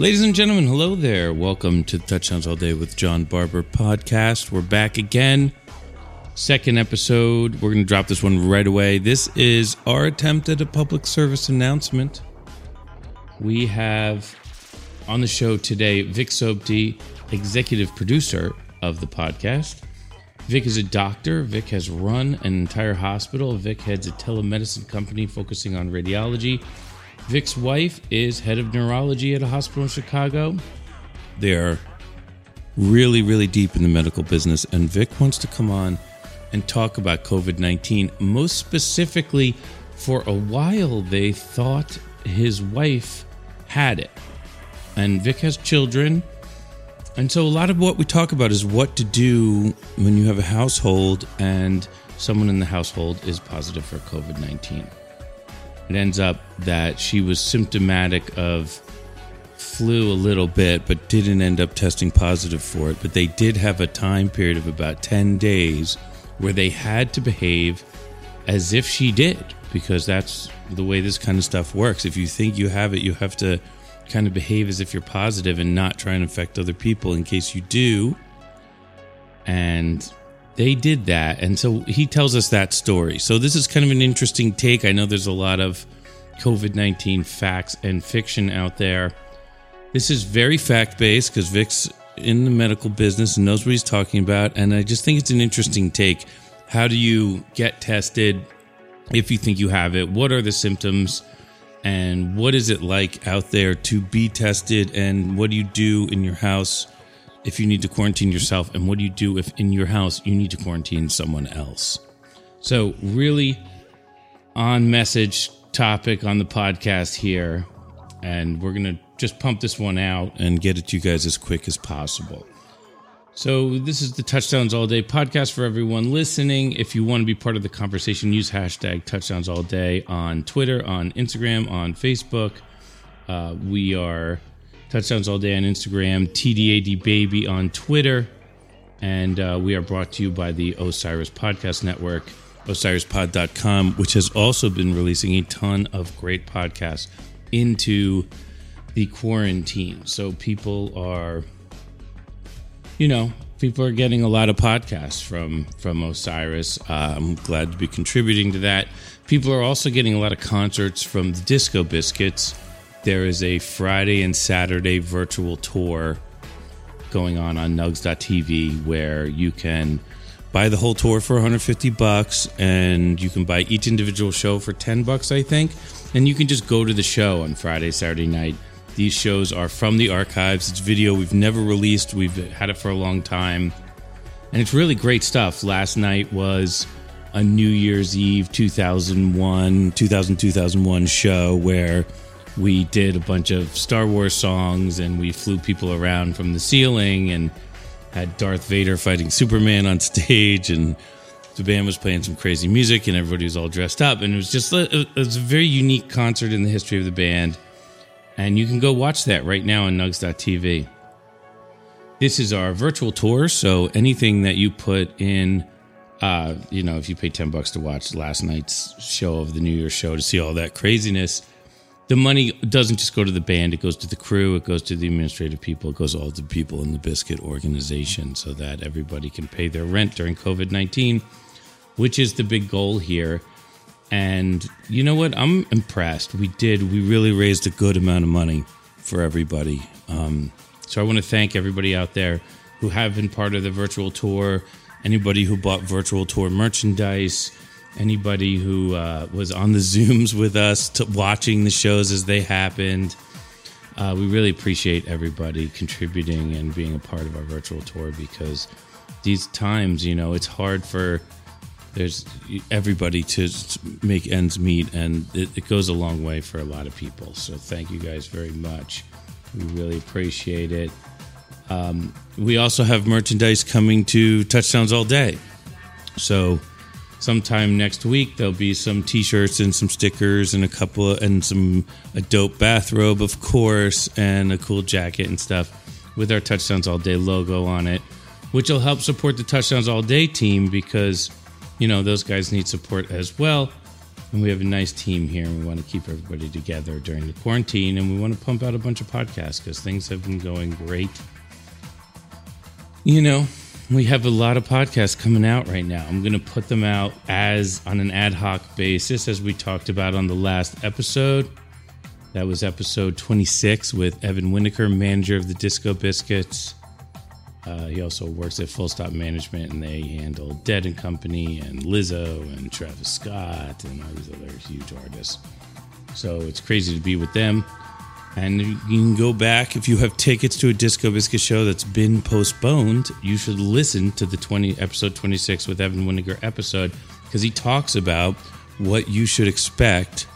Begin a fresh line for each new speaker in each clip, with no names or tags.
Ladies and gentlemen, hello there. Welcome to Touchdowns All Day with John Barber podcast. We're back again. Second episode. We're going to drop this one right away. This is our attempt at a public service announcement. We have on the show today Vic Sobti, executive producer of the podcast. Vic is a doctor. Vic has run an entire hospital. Vic heads a telemedicine company focusing on radiology. Vic's wife is head of neurology at a hospital in Chicago. They are really, really deep in the medical business, and Vic wants to come on and talk about COVID 19. Most specifically, for a while, they thought his wife had it. And Vic has children. And so, a lot of what we talk about is what to do when you have a household and someone in the household is positive for COVID 19. It ends up that she was symptomatic of flu a little bit, but didn't end up testing positive for it. But they did have a time period of about 10 days where they had to behave as if she did, because that's the way this kind of stuff works. If you think you have it, you have to kind of behave as if you're positive and not try and affect other people in case you do. And they did that. And so he tells us that story. So this is kind of an interesting take. I know there's a lot of COVID 19 facts and fiction out there. This is very fact based because Vic's in the medical business and knows what he's talking about. And I just think it's an interesting take. How do you get tested if you think you have it? What are the symptoms? And what is it like out there to be tested? And what do you do in your house if you need to quarantine yourself? And what do you do if in your house you need to quarantine someone else? So, really on message topic on the podcast here. And we're going to just pump this one out and get it to you guys as quick as possible. So, this is the Touchdowns All Day podcast for everyone listening. If you want to be part of the conversation, use hashtag Touchdowns All Day on Twitter, on Instagram, on Facebook. Uh, we are Touchdowns All Day on Instagram, TDAD Baby on Twitter. And uh, we are brought to you by the Osiris Podcast Network, osirispod.com, which has also been releasing a ton of great podcasts into the quarantine. So people are, you know, people are getting a lot of podcasts from from Osiris. Uh, I'm glad to be contributing to that. People are also getting a lot of concerts from the Disco Biscuits. There is a Friday and Saturday virtual tour going on on nugs.tv where you can buy the whole tour for 150 bucks and you can buy each individual show for 10 bucks I think. And you can just go to the show on Friday Saturday night. These shows are from the archives. It's video we've never released. We've had it for a long time. And it's really great stuff. Last night was a New Year's Eve 2001 2000 2001 show where we did a bunch of Star Wars songs and we flew people around from the ceiling and had Darth Vader fighting Superman on stage and the band was playing some crazy music and everybody was all dressed up. And it was just it was a very unique concert in the history of the band. And you can go watch that right now on nugs.tv this is our virtual tour so anything that you put in uh, you know if you pay 10 bucks to watch last night's show of the new year's show to see all that craziness the money doesn't just go to the band it goes to the crew it goes to the administrative people it goes all the people in the biscuit organization so that everybody can pay their rent during covid-19 which is the big goal here. And you know what? I'm impressed. We did we really raised a good amount of money for everybody. Um, so i want to thank everybody out there who have been part of the virtual tour anybody who bought virtual tour merchandise anybody who uh, was on the Zooms with us, to watching the shows as they happened. Uh, we really appreciate everybody contributing and being a part of our virtual tour because these times, you know, it's hard for there's everybody to make ends meet, and it, it goes a long way for a lot of people. So thank you guys very much. We really appreciate it. Um, we also have merchandise coming to Touchdowns All Day. So sometime next week there'll be some t-shirts and some stickers and a couple of, and some a dope bathrobe of course and a cool jacket and stuff with our touchdowns all day logo on it which will help support the touchdowns all day team because you know those guys need support as well And we have a nice team here, and we want to keep everybody together during the quarantine, and we want to pump out a bunch of podcasts because things have been going great. You know, we have a lot of podcasts coming out right now. I'm going to put them out as on an ad hoc basis, as we talked about on the last episode. That was episode 26 with Evan Winokur, manager of the Disco Biscuits. Uh, he also works at Full Stop Management, and they handle Dead and Company and Lizzo and Travis Scott and all these other huge artists. So it's crazy to be with them. And you can go back if you have tickets to a Disco Biscuit show that's been postponed. You should listen to the 20 episode 26 with Evan Winokur episode because he talks about what you should expect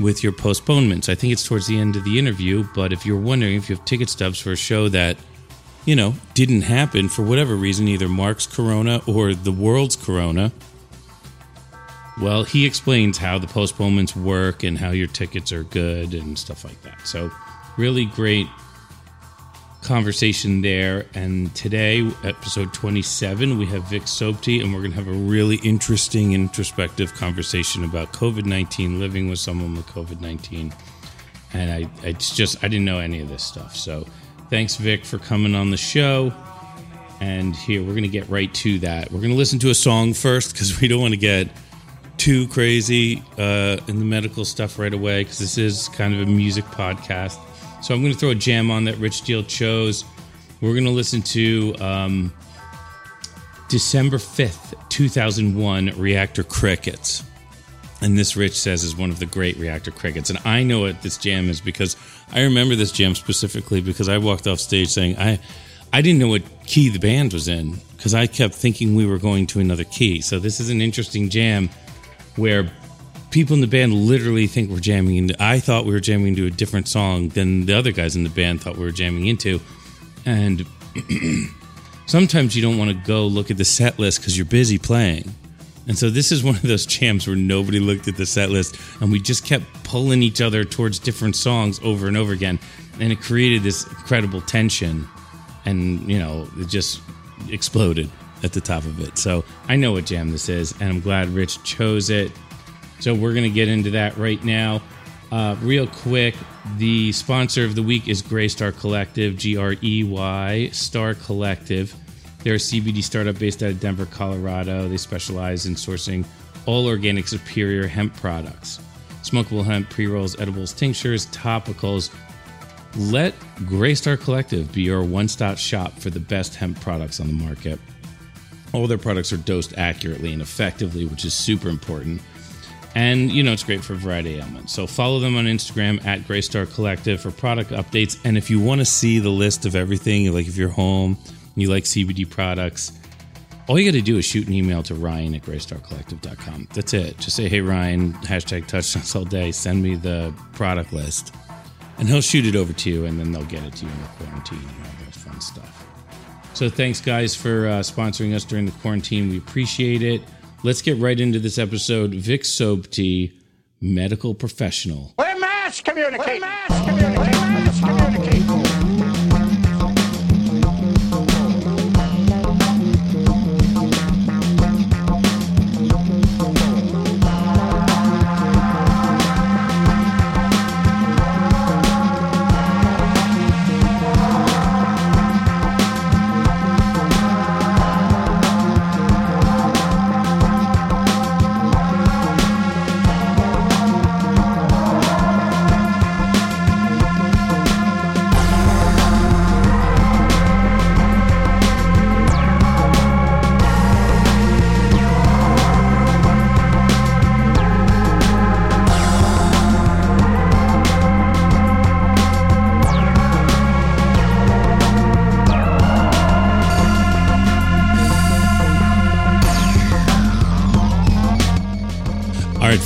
with your postponements. I think it's towards the end of the interview, but if you're wondering if you have ticket stubs for a show that you know didn't happen for whatever reason, either Mark's Corona or the world's Corona, well, he explains how the postponements work and how your tickets are good and stuff like that. So, really great conversation there. And today, episode 27, we have Vic Sobti, and we're going to have a really interesting, introspective conversation about COVID 19, living with someone with COVID 19. And I, it's just, I didn't know any of this stuff. So, thanks, Vic, for coming on the show. And here, we're going to get right to that. We're going to listen to a song first because we don't want to get too crazy uh, in the medical stuff right away because this is kind of a music podcast. So I'm going to throw a jam on that Rich Deal chose. We're going to listen to um, December 5th, 2001, Reactor Crickets. And this, Rich says, is one of the great Reactor Crickets. And I know what this jam is because I remember this jam specifically because I walked off stage saying, I, I didn't know what key the band was in because I kept thinking we were going to another key. So this is an interesting jam where people in the band literally think we're jamming into I thought we were jamming into a different song than the other guys in the band thought we were jamming into. And sometimes you don't want to go look at the set list because you're busy playing. And so this is one of those jams where nobody looked at the set list and we just kept pulling each other towards different songs over and over again. And it created this incredible tension. And, you know, it just exploded at the top of it. So I know what jam this is, and I'm glad Rich chose it. So we're going to get into that right now. Uh, real quick, the sponsor of the week is Grey Star Collective, G R E Y Star Collective. They're a CBD startup based out of Denver, Colorado. They specialize in sourcing all organic, superior hemp products smokable hemp, pre rolls, edibles, tinctures, topicals. Let Grey Star Collective be your one stop shop for the best hemp products on the market. All their products are dosed accurately and effectively, which is super important. And you know, it's great for a variety of ailments. So follow them on Instagram at Greystar Collective for product updates. And if you want to see the list of everything, like if you're home and you like CBD products, all you got to do is shoot an email to Ryan at greystarcollective.com. That's it. Just say, hey, Ryan, hashtag touchdowns all day. Send me the product list. And he'll shoot it over to you, and then they'll get it to you in the quarantine and all that fun stuff. So thanks, guys, for uh, sponsoring us during the quarantine. We appreciate it. Let's get right into this episode. Vic Sobti, medical professional.
We're mass communicate. We're mass communicate. We're mass communicate.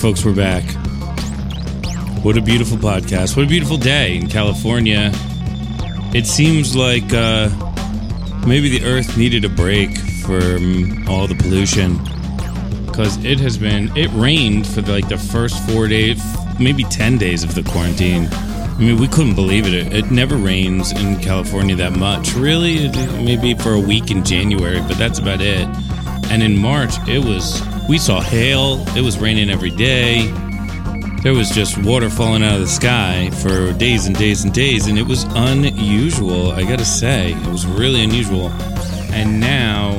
Folks, we're back. What a beautiful podcast. What a beautiful day in California. It seems like uh, maybe the earth needed a break from all the pollution because it has been, it rained for like the first four days, maybe 10 days of the quarantine. I mean, we couldn't believe it. It never rains in California that much. Really, maybe for a week in January, but that's about it. And in March, it was We saw hail. It was raining every day. There was just water falling out of the sky for days and days and days, and it was unusual. I gotta say, it was really unusual. And now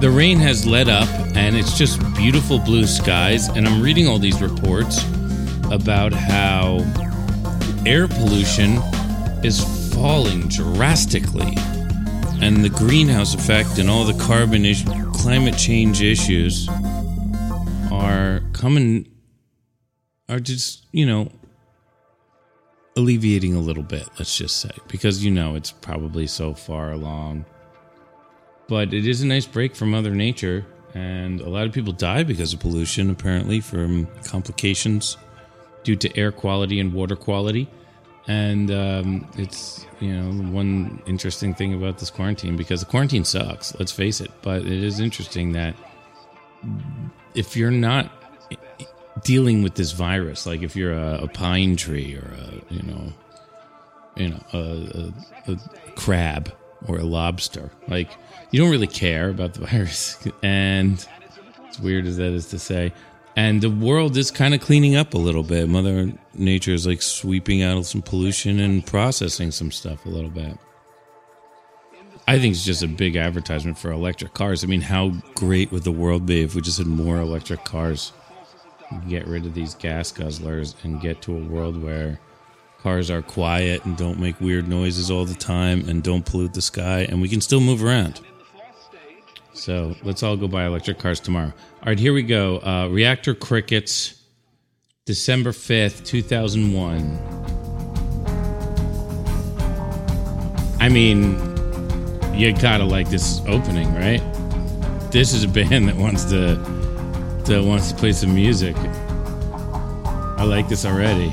the rain has let up, and it's just beautiful blue skies. And I'm reading all these reports about how air pollution is falling drastically and the greenhouse effect and all the carbon is- climate change issues are coming are just you know alleviating a little bit let's just say because you know it's probably so far along. But it is a nice break from mother nature and a lot of people die because of pollution apparently from complications due to air quality and water quality and um, it's you know one interesting thing about this quarantine because the quarantine sucks let's face it but it is interesting that if you're not dealing with this virus like if you're a, a pine tree or a you know you know a, a, a crab or a lobster like you don't really care about the virus. And as weird as that is to say and the world is kind of cleaning up a little bit. Mother Nature is like sweeping out some pollution and processing some stuff a little bit. I think it's just a big advertisement for electric cars. I mean, how great would the world be if we just had more electric cars? Get rid of these gas guzzlers and get to a world where cars are quiet and don't make weird noises all the time and don't pollute the sky and we can still move around. So let's all go buy electric cars tomorrow. All right, here we go. Uh, Reactor Crickets, December 5th, 2001. I mean, you gotta like this opening, right? This is a band that wants to that wants to play some music. I like this already.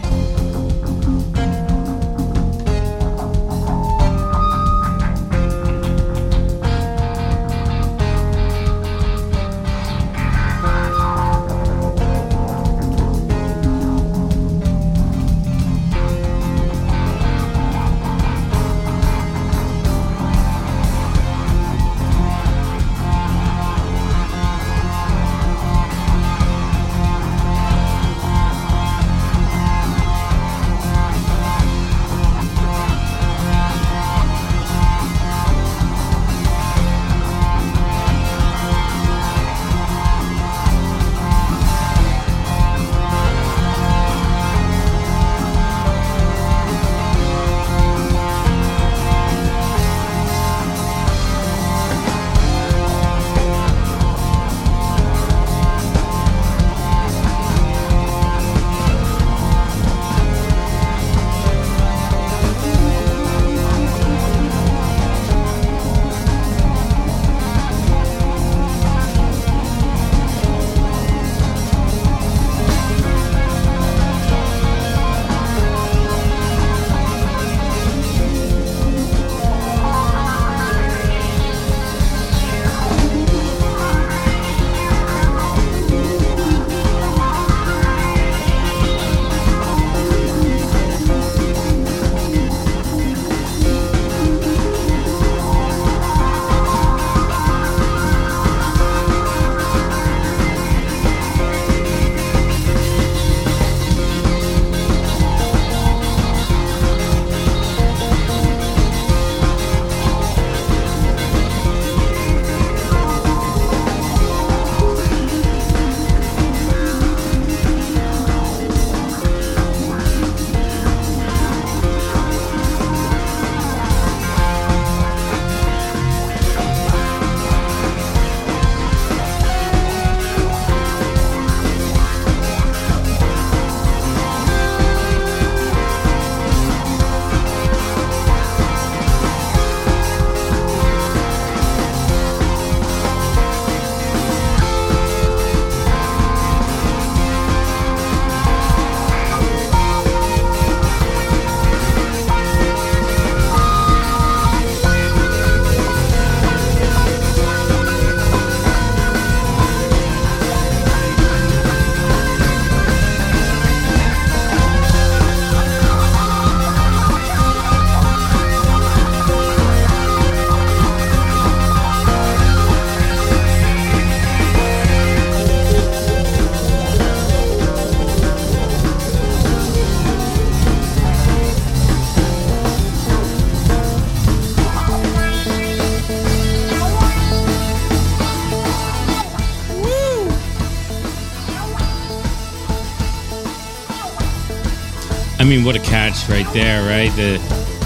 Mean, what a catch right there, right? The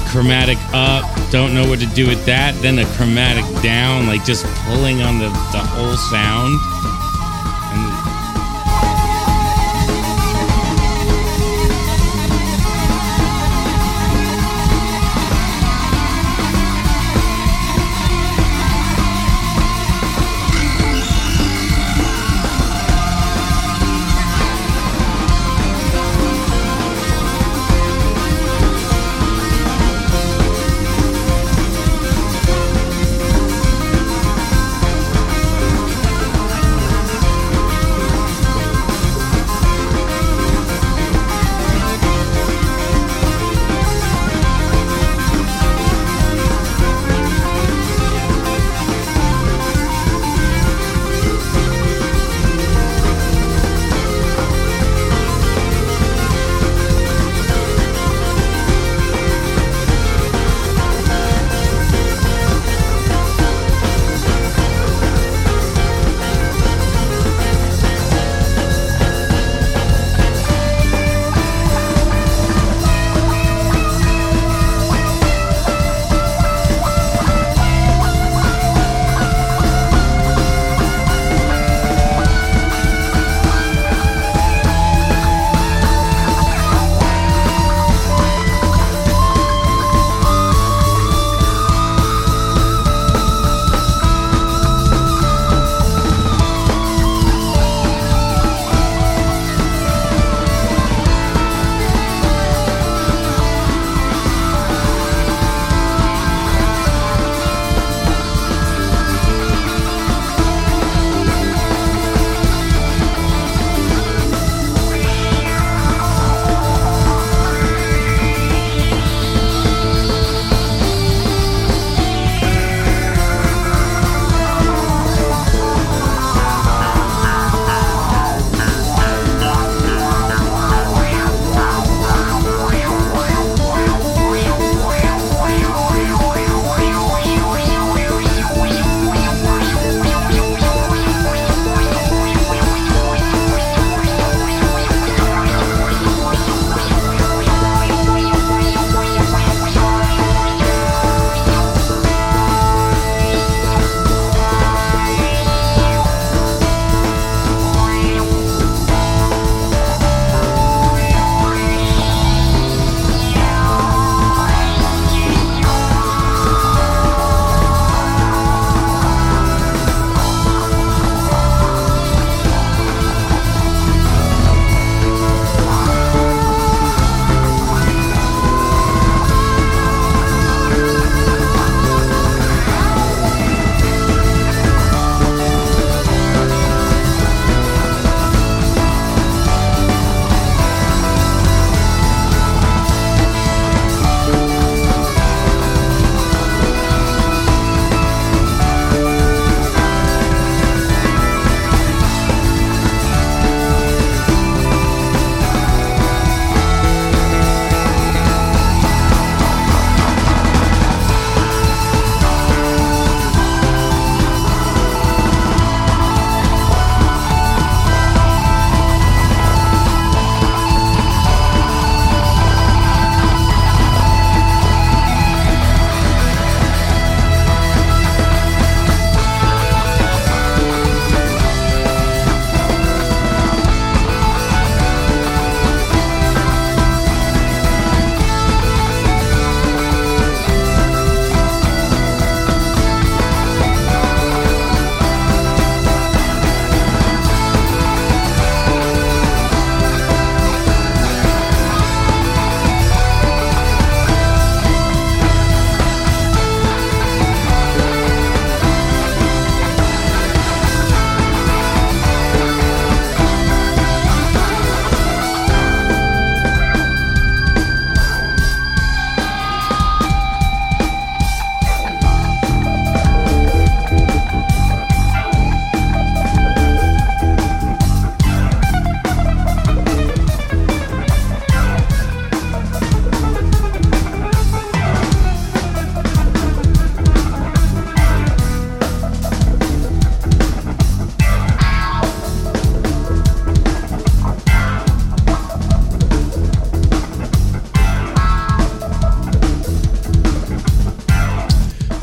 chromatic up, don't know what to do with that. Then a chromatic down, like just pulling on the, the whole sound.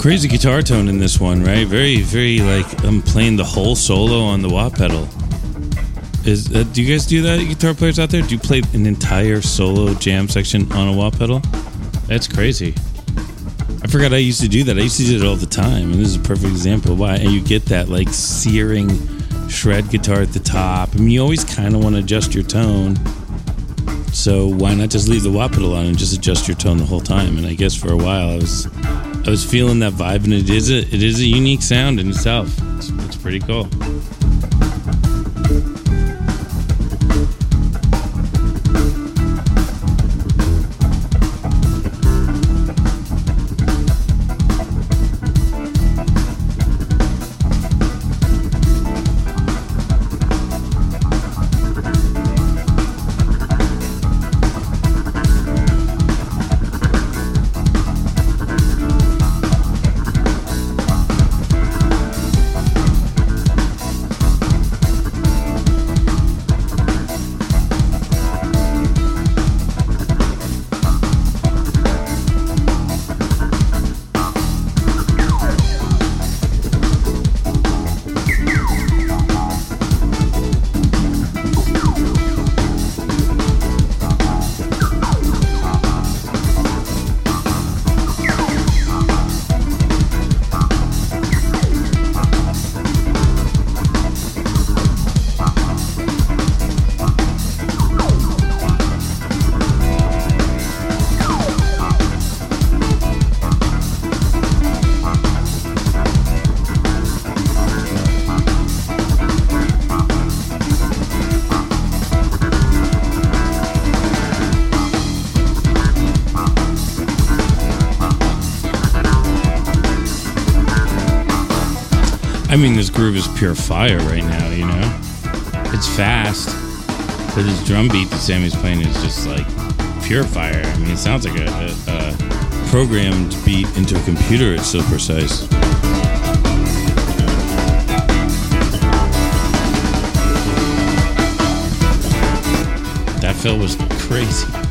Crazy guitar tone in this one, right? Very, very like I'm playing the whole solo on the wah pedal. Is uh, do you guys do that, guitar players out there? Do you play an entire solo jam section on a wah pedal? That's crazy. I forgot I used to do that. I used to do it all the time, and this is a perfect example why. And you get that like searing shred guitar at the top. I mean, you always kind of want to adjust your tone. So why not just leave the wah pedal on and just adjust your tone the whole time? And I guess for a while I was I was feeling that vibe, and it is a it is a unique sound in itself. It's, it's pretty cool. Mean, this groove is pure fire right now. You know, it's fast, but this drum beat that Sammy's playing is just like pure fire. I mean, it sounds like a, a, a programmed beat into a computer. It's so precise. That fill was crazy.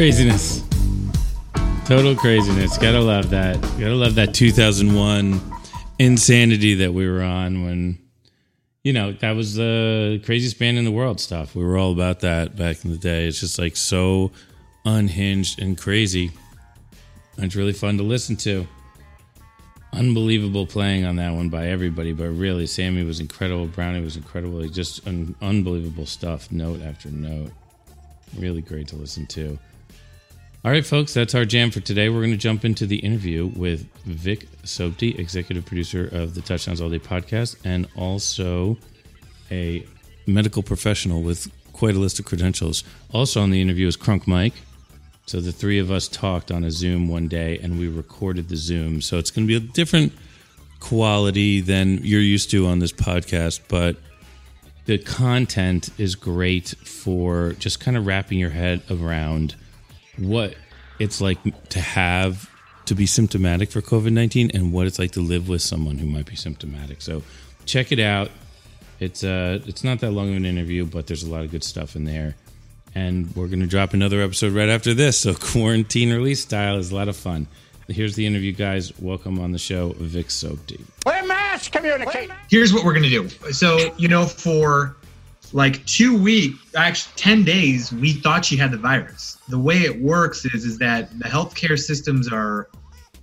Craziness. Total craziness. Gotta love that. Gotta love that 2001 insanity that we were on when, you know, that was the craziest band in the world stuff. We were all about that back in the day. It's just like so unhinged and crazy. It's really fun to listen to. unbelievable playing on that one by everybody, but really, Sammy was incredible. Brownie was incredible. Just un- unbelievable stuff, note after note. Really great to listen to. All right, folks, that's our jam for today. We're going to jump into the interview with Vic Sobti, executive producer of the Touchdowns All Day podcast, and also a medical professional with quite a list of credentials. Also on the interview is Crunk Mike. So the three of us talked on a Zoom one day and we recorded the Zoom. So it's going to be a different quality than you're used to on this podcast, but the content is great for just kind of wrapping your head around what it's like to have to be symptomatic for COVID 19 and what it's like to live with someone who might be symptomatic. So check it out. It's uh it's not that long of an interview, but there's a lot of good stuff in there. And we're gonna drop another episode right after this. So quarantine release style is a lot of fun. Here's the interview, guys. Welcome on the show, Vic Sobti.
Wear masks, communicate.
here's what we're gonna do. So, you know, for like two weeks, actually ten days, we thought she had the virus. The way it works is is that the healthcare systems are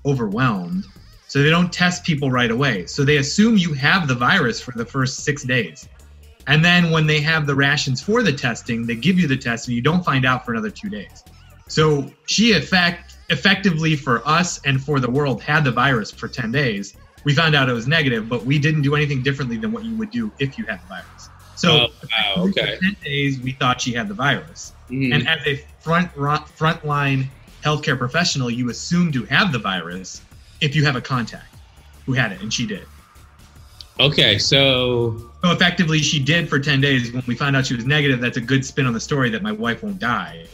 overwhelmed, so they don't test people right away. So they assume you have the virus for the first six days. And then when they have the rations for the testing, they give you the test and you don't find out for another two days. So she effect effectively for us and for the world had the virus for 10 days. We found out it was negative, but we didn't do anything differently than what you would do if you had the virus. So
Oh, wow, okay.
for 10 days we thought she had the virus.
Mhm.
And as a front ro- frontline healthcare professional, you assume to have the virus if you have a contact who had it, and she did.
Okay, so
So effectively, she did for 10 days. When we found out she was negative, that's a good spin on the story that my wife won't die.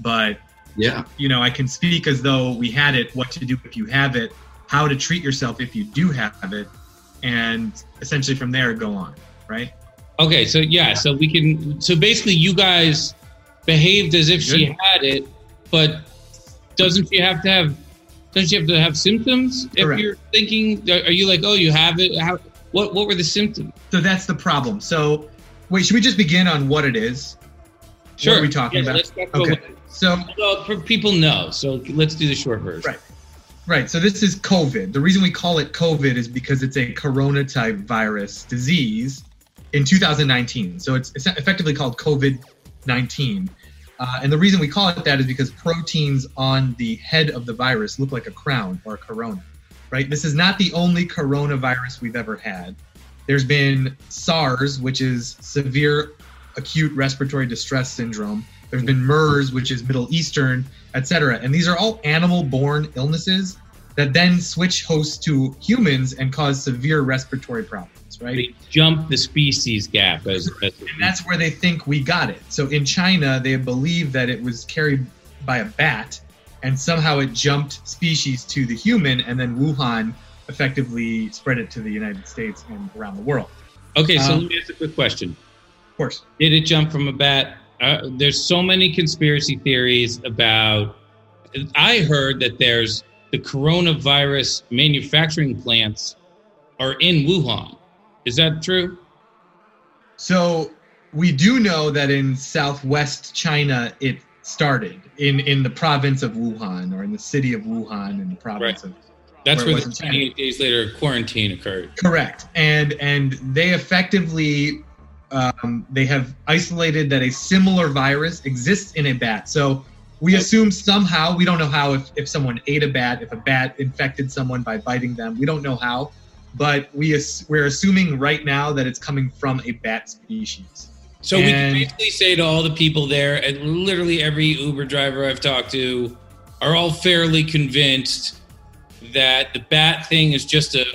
But,
Yeah.
you know, I can speak as though we had it, what to do if you have it, how to treat yourself if you do have it, and essentially from there go on, right?
Okay, so yeah, so we can. So basically, you guys behaved as if she had it, but doesn't she have to have? Doesn't she have to have symptoms? If
Correct.
you're thinking, are you like, oh, you have it? How? What? What were the symptoms?
So that's the problem. So, wait, should we just begin on what it is?
Sure.
What are we talking
Yeah,
about?
Let's talk about
Okay. So,
well, for people know. So let's do the short version.
Right. Right. So this is COVID. The reason we call it COVID is because it's a corona type virus disease in 2019. So it's, it's effectively called COVID 19. Uh, and the reason we call it that is because proteins on the head of the virus look like a crown or a corona. Right. This is not the only coronavirus we've ever had. There's been SARS, which is severe acute respiratory distress syndrome. There's been MERS, which is Middle Eastern, etc. And these are all animal-borne illnesses that then switch hosts to humans and cause severe respiratory problems, right?
They jump the species gap as. as
And that's where they think we got it. So in China, they believe that it was carried by a bat, and somehow it jumped species to the human, and then Wuhan effectively spread it to the United States and around the world.
okay, so
Um,
let me ask a quick question.
Of course.
Did it jump from a bat? Uh, there's so many conspiracy theories about. I heard that there's the coronavirus manufacturing plants are in Wuhan. Is that true?
So we do know that in southwest China it started in in the province of Wuhan or in the city of Wuhan in the province of
That's
Where
where, the
was in China.
28 days later quarantine occurred.
correct and and they effectively um, they have isolated that a similar virus exists in a bat so we assume somehow we don't know how if, if someone ate a bat if a bat infected someone by biting them we don't know how but we ass- we're assuming right now that it's coming from a bat species
So we can basically say to all the people there, and literally every Uber driver I've talked to, are all fairly convinced that the bat thing is just a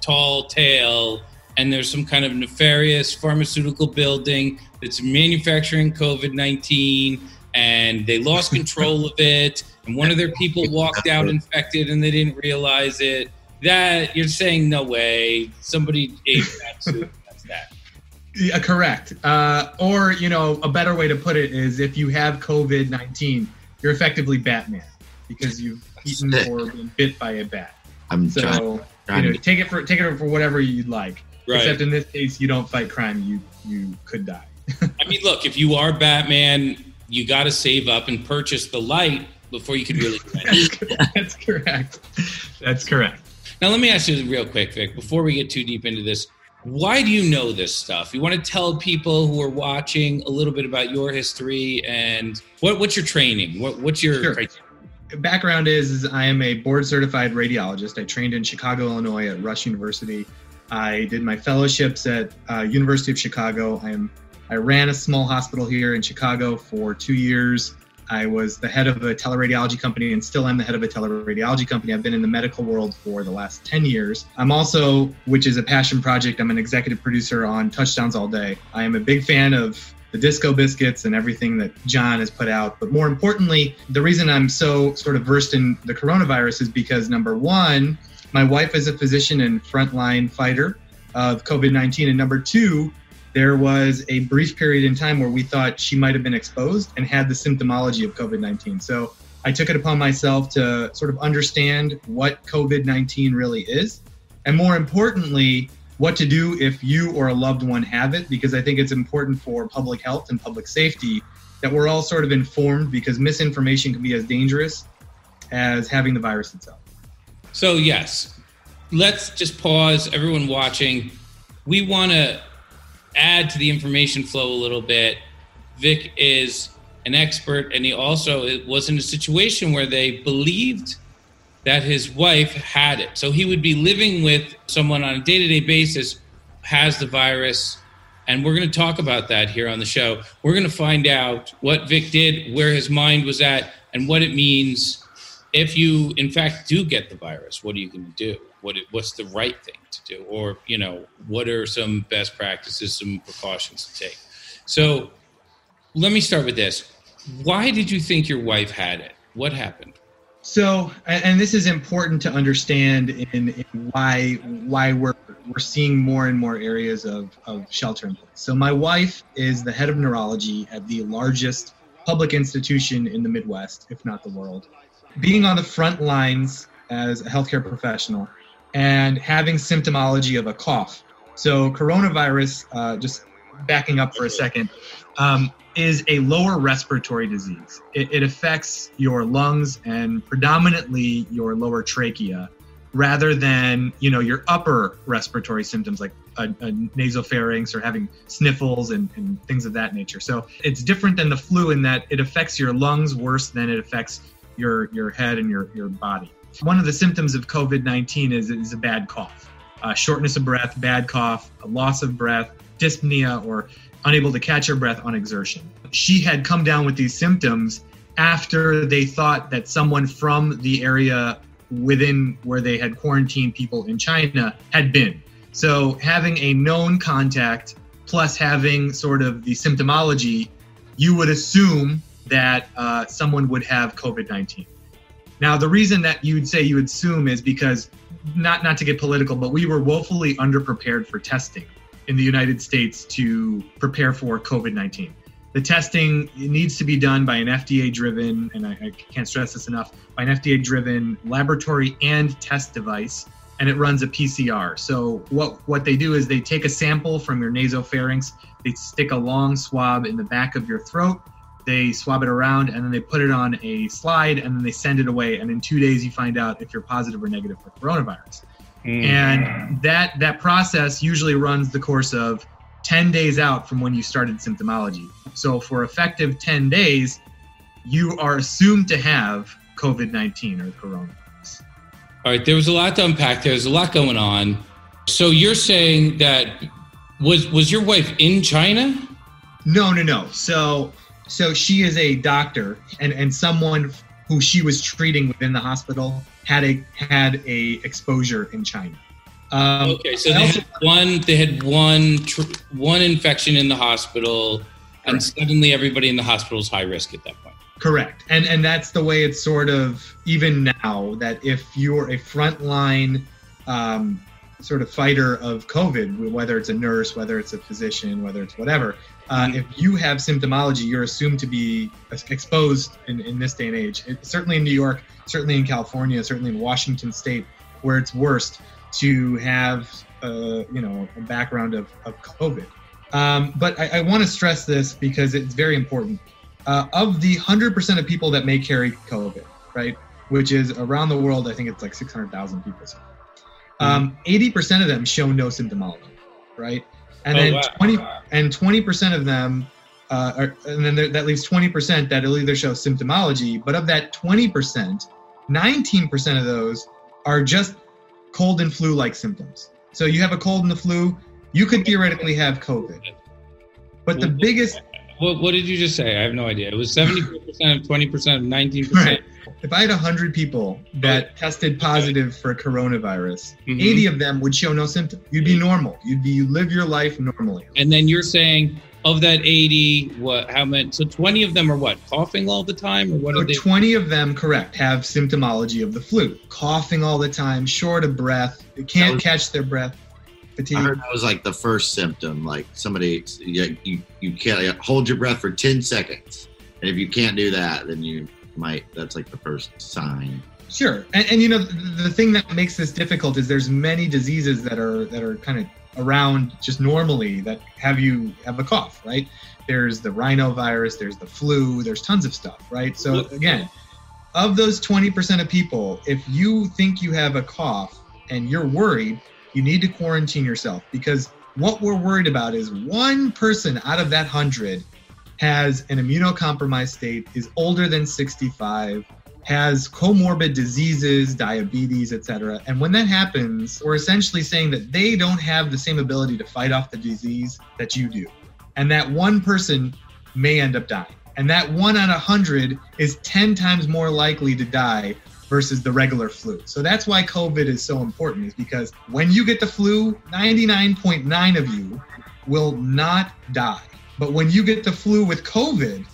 tall tale, and there's some kind of nefarious pharmaceutical building that's manufacturing COVID nineteen, and they lost control of it, and one of their people walked out infected, and they didn't realize it. That you're saying no way, somebody ate that soup. That's that.
Yeah, correct. Uh, or you know, a better way to put it is if you have COVID nineteen, you're effectively Batman because you've eaten
Sick.
or been bit by a bat.
I'm
So
trying,
you know,
to
take it for take it for whatever you'd like.
Right.
Except in this case, you don't fight crime. You you could die.
I mean, look, if you are Batman, you got to save up and purchase the light before you can really do anything.
That's correct. That's correct.
Now, let me ask you real quick, Vic, before we get too deep into this. Why do you know this stuff? You want to tell people who are watching a little bit about your history and what, what's your training? What, what's your
Sure. background is, is I am a board certified radiologist. I trained in Chicago, Illinois at Rush University. I did my fellowships at uh, University of Chicago. I am I ran a small hospital here in Chicago for two years. I was the head of a teleradiology company and still am the head of a teleradiology company. I've been in the medical world for the last 10 years. I'm also, which is a passion project, I'm an executive producer on Touchdowns All Day. I am a big fan of the Disco Biscuits and everything that John has put out. But more importantly, the reason I'm so sort of versed in the coronavirus is because number one, my wife is a physician and frontline fighter of COVID 19. And number two, there was a brief period in time where we thought she might have been exposed and had the symptomology of COVID 19. So I took it upon myself to sort of understand what COVID 19 really is. And more importantly, what to do if you or a loved one have it, because I think it's important for public health and public safety that we're all sort of informed because misinformation can be as dangerous as having the virus itself.
So, yes, let's just pause. Everyone watching, we want to add to the information flow a little bit. Vic is an expert, and he also it was in a situation where they believed that his wife had it. So he would be living with someone on a day to day basis, has the virus. And we're going to talk about that here on the show. We're going to find out what Vic did, where his mind was at, and what it means if you, in fact, do get the virus. What are you going to do? What what's the right thing to do? Or you know, what are some best practices, some precautions to take? So, let me start with this. Why did you think your wife had it? What happened?
So, and this is important to understand in, in why why we're we're seeing more and more areas of, of shelter in place. So, my wife is the head of neurology at the largest public institution in the Midwest, if not the world. Being on the front lines as a healthcare professional and having symptomology of a cough. So, coronavirus, uh, just backing up for a second, um, is a lower respiratory disease. It, it affects your lungs and predominantly your lower trachea, rather than you know your upper respiratory symptoms like a, a nasopharynx or having sniffles and, and things of that nature. So it's different than the flu in that it affects your lungs worse than it affects your your head and your your body. One of the symptoms of COVID-19 is is a bad cough, uh, shortness of breath, bad cough, a loss of breath, dyspnea, or unable to catch her breath on exertion. She had come down with these symptoms after they thought that someone from the area within where they had quarantined people in China had been. So having a known contact plus having sort of the symptomology, you would assume that uh, someone would have COVID 19. Now, the reason that you'd say you would assume is because, not, not to get political, but we were woefully underprepared for testing in the United States to prepare for COVID 19. The testing needs to be done by an FDA driven, and I, I can't stress this enough, by an FDA driven laboratory and test device, and it runs a PCR. So, what, what they do is they take a sample from your nasopharynx, they stick a long swab in the back of your throat, they swab it around, and then they put it on a slide, and then they send it away. And in two days, you find out if you're positive or negative for coronavirus. Mm. And that that process usually runs the course of 10 days out from when you started symptomology. So for effective 10 days, you are assumed to have COVID-19 or coronavirus.
All right, there was a lot to unpack. There's a lot going on. So you're saying that was was your wife in China?
No, no, no. So so she is a doctor and and someone who she was treating within the hospital had a had a exposure in China. Um,
Okay, so they
also-
had one. They had one tr- one infection in the hospital, and suddenly everybody in the hospital is high risk at that point.
Correct. And and that's the way it's sort of even now that if you're a frontline um, sort of fighter of COVID, whether it's a nurse, whether it's a physician, whether it's whatever, uh, if you have symptomology, you're assumed to be exposed in, in this day and age. It, certainly in New York, certainly in California, certainly in Washington State, where it's worst to have uh, you know a background of, of COVID. Um, but I, I want to stress this because it's very important uh, of the 100% of people that may carry COVID, right, which is around the world, I think it's like 600,000 people. Um, 80% of them show no symptomology, right? And
Oh,
then
wow.
20 and 20% of them, uh, are, and then there, that leaves 20% that'll either show symptomology, but of that 20%, 19% of those are just cold and flu like symptoms. So you have a cold and the flu, you could theoretically have COVID. But the biggest,
What, what did you just say? I have no idea. It was 74% of 20% of 19%.
Right. If I had 100 people that tested positive for coronavirus,
Mhm.
80 of them would show no symptom. You'd be normal. You'd be you live your life normally.
And then you're saying of that 80, what, how many? So 20 of them are what? Coughing all the time? Or what
So
are they?
20 of them, correct, have symptomology of the flu, coughing all the time, short of breath, they can't
was-
catch their breath, fatigue.
I heard that was like the first symptom. Like somebody, you, you, you can't hold your breath for 10 seconds. And if you can't do that, then you might, that's like the first sign.
Sure, and, and you know the, the thing that makes this difficult is there's many diseases that are that are kind of around just normally that have you have a cough, right? There's the rhinovirus, there's the flu, there's tons of stuff, right? So again, of those 20% of people, if you think you have a cough and you're worried, you need to quarantine yourself because what we're worried about is one person out of that 100 has an immunocompromised state, is older than 65, has comorbid diseases, diabetes, etc. And when that happens, we're essentially saying that they don't have the same ability to fight off the disease that you do. And that one person may end up dying. And that one out of 100 is 10 times more likely to die versus the regular flu. So that's why COVID is so important, is because when you get the flu, 99.9 of you will not die. But when you get the flu with COVID,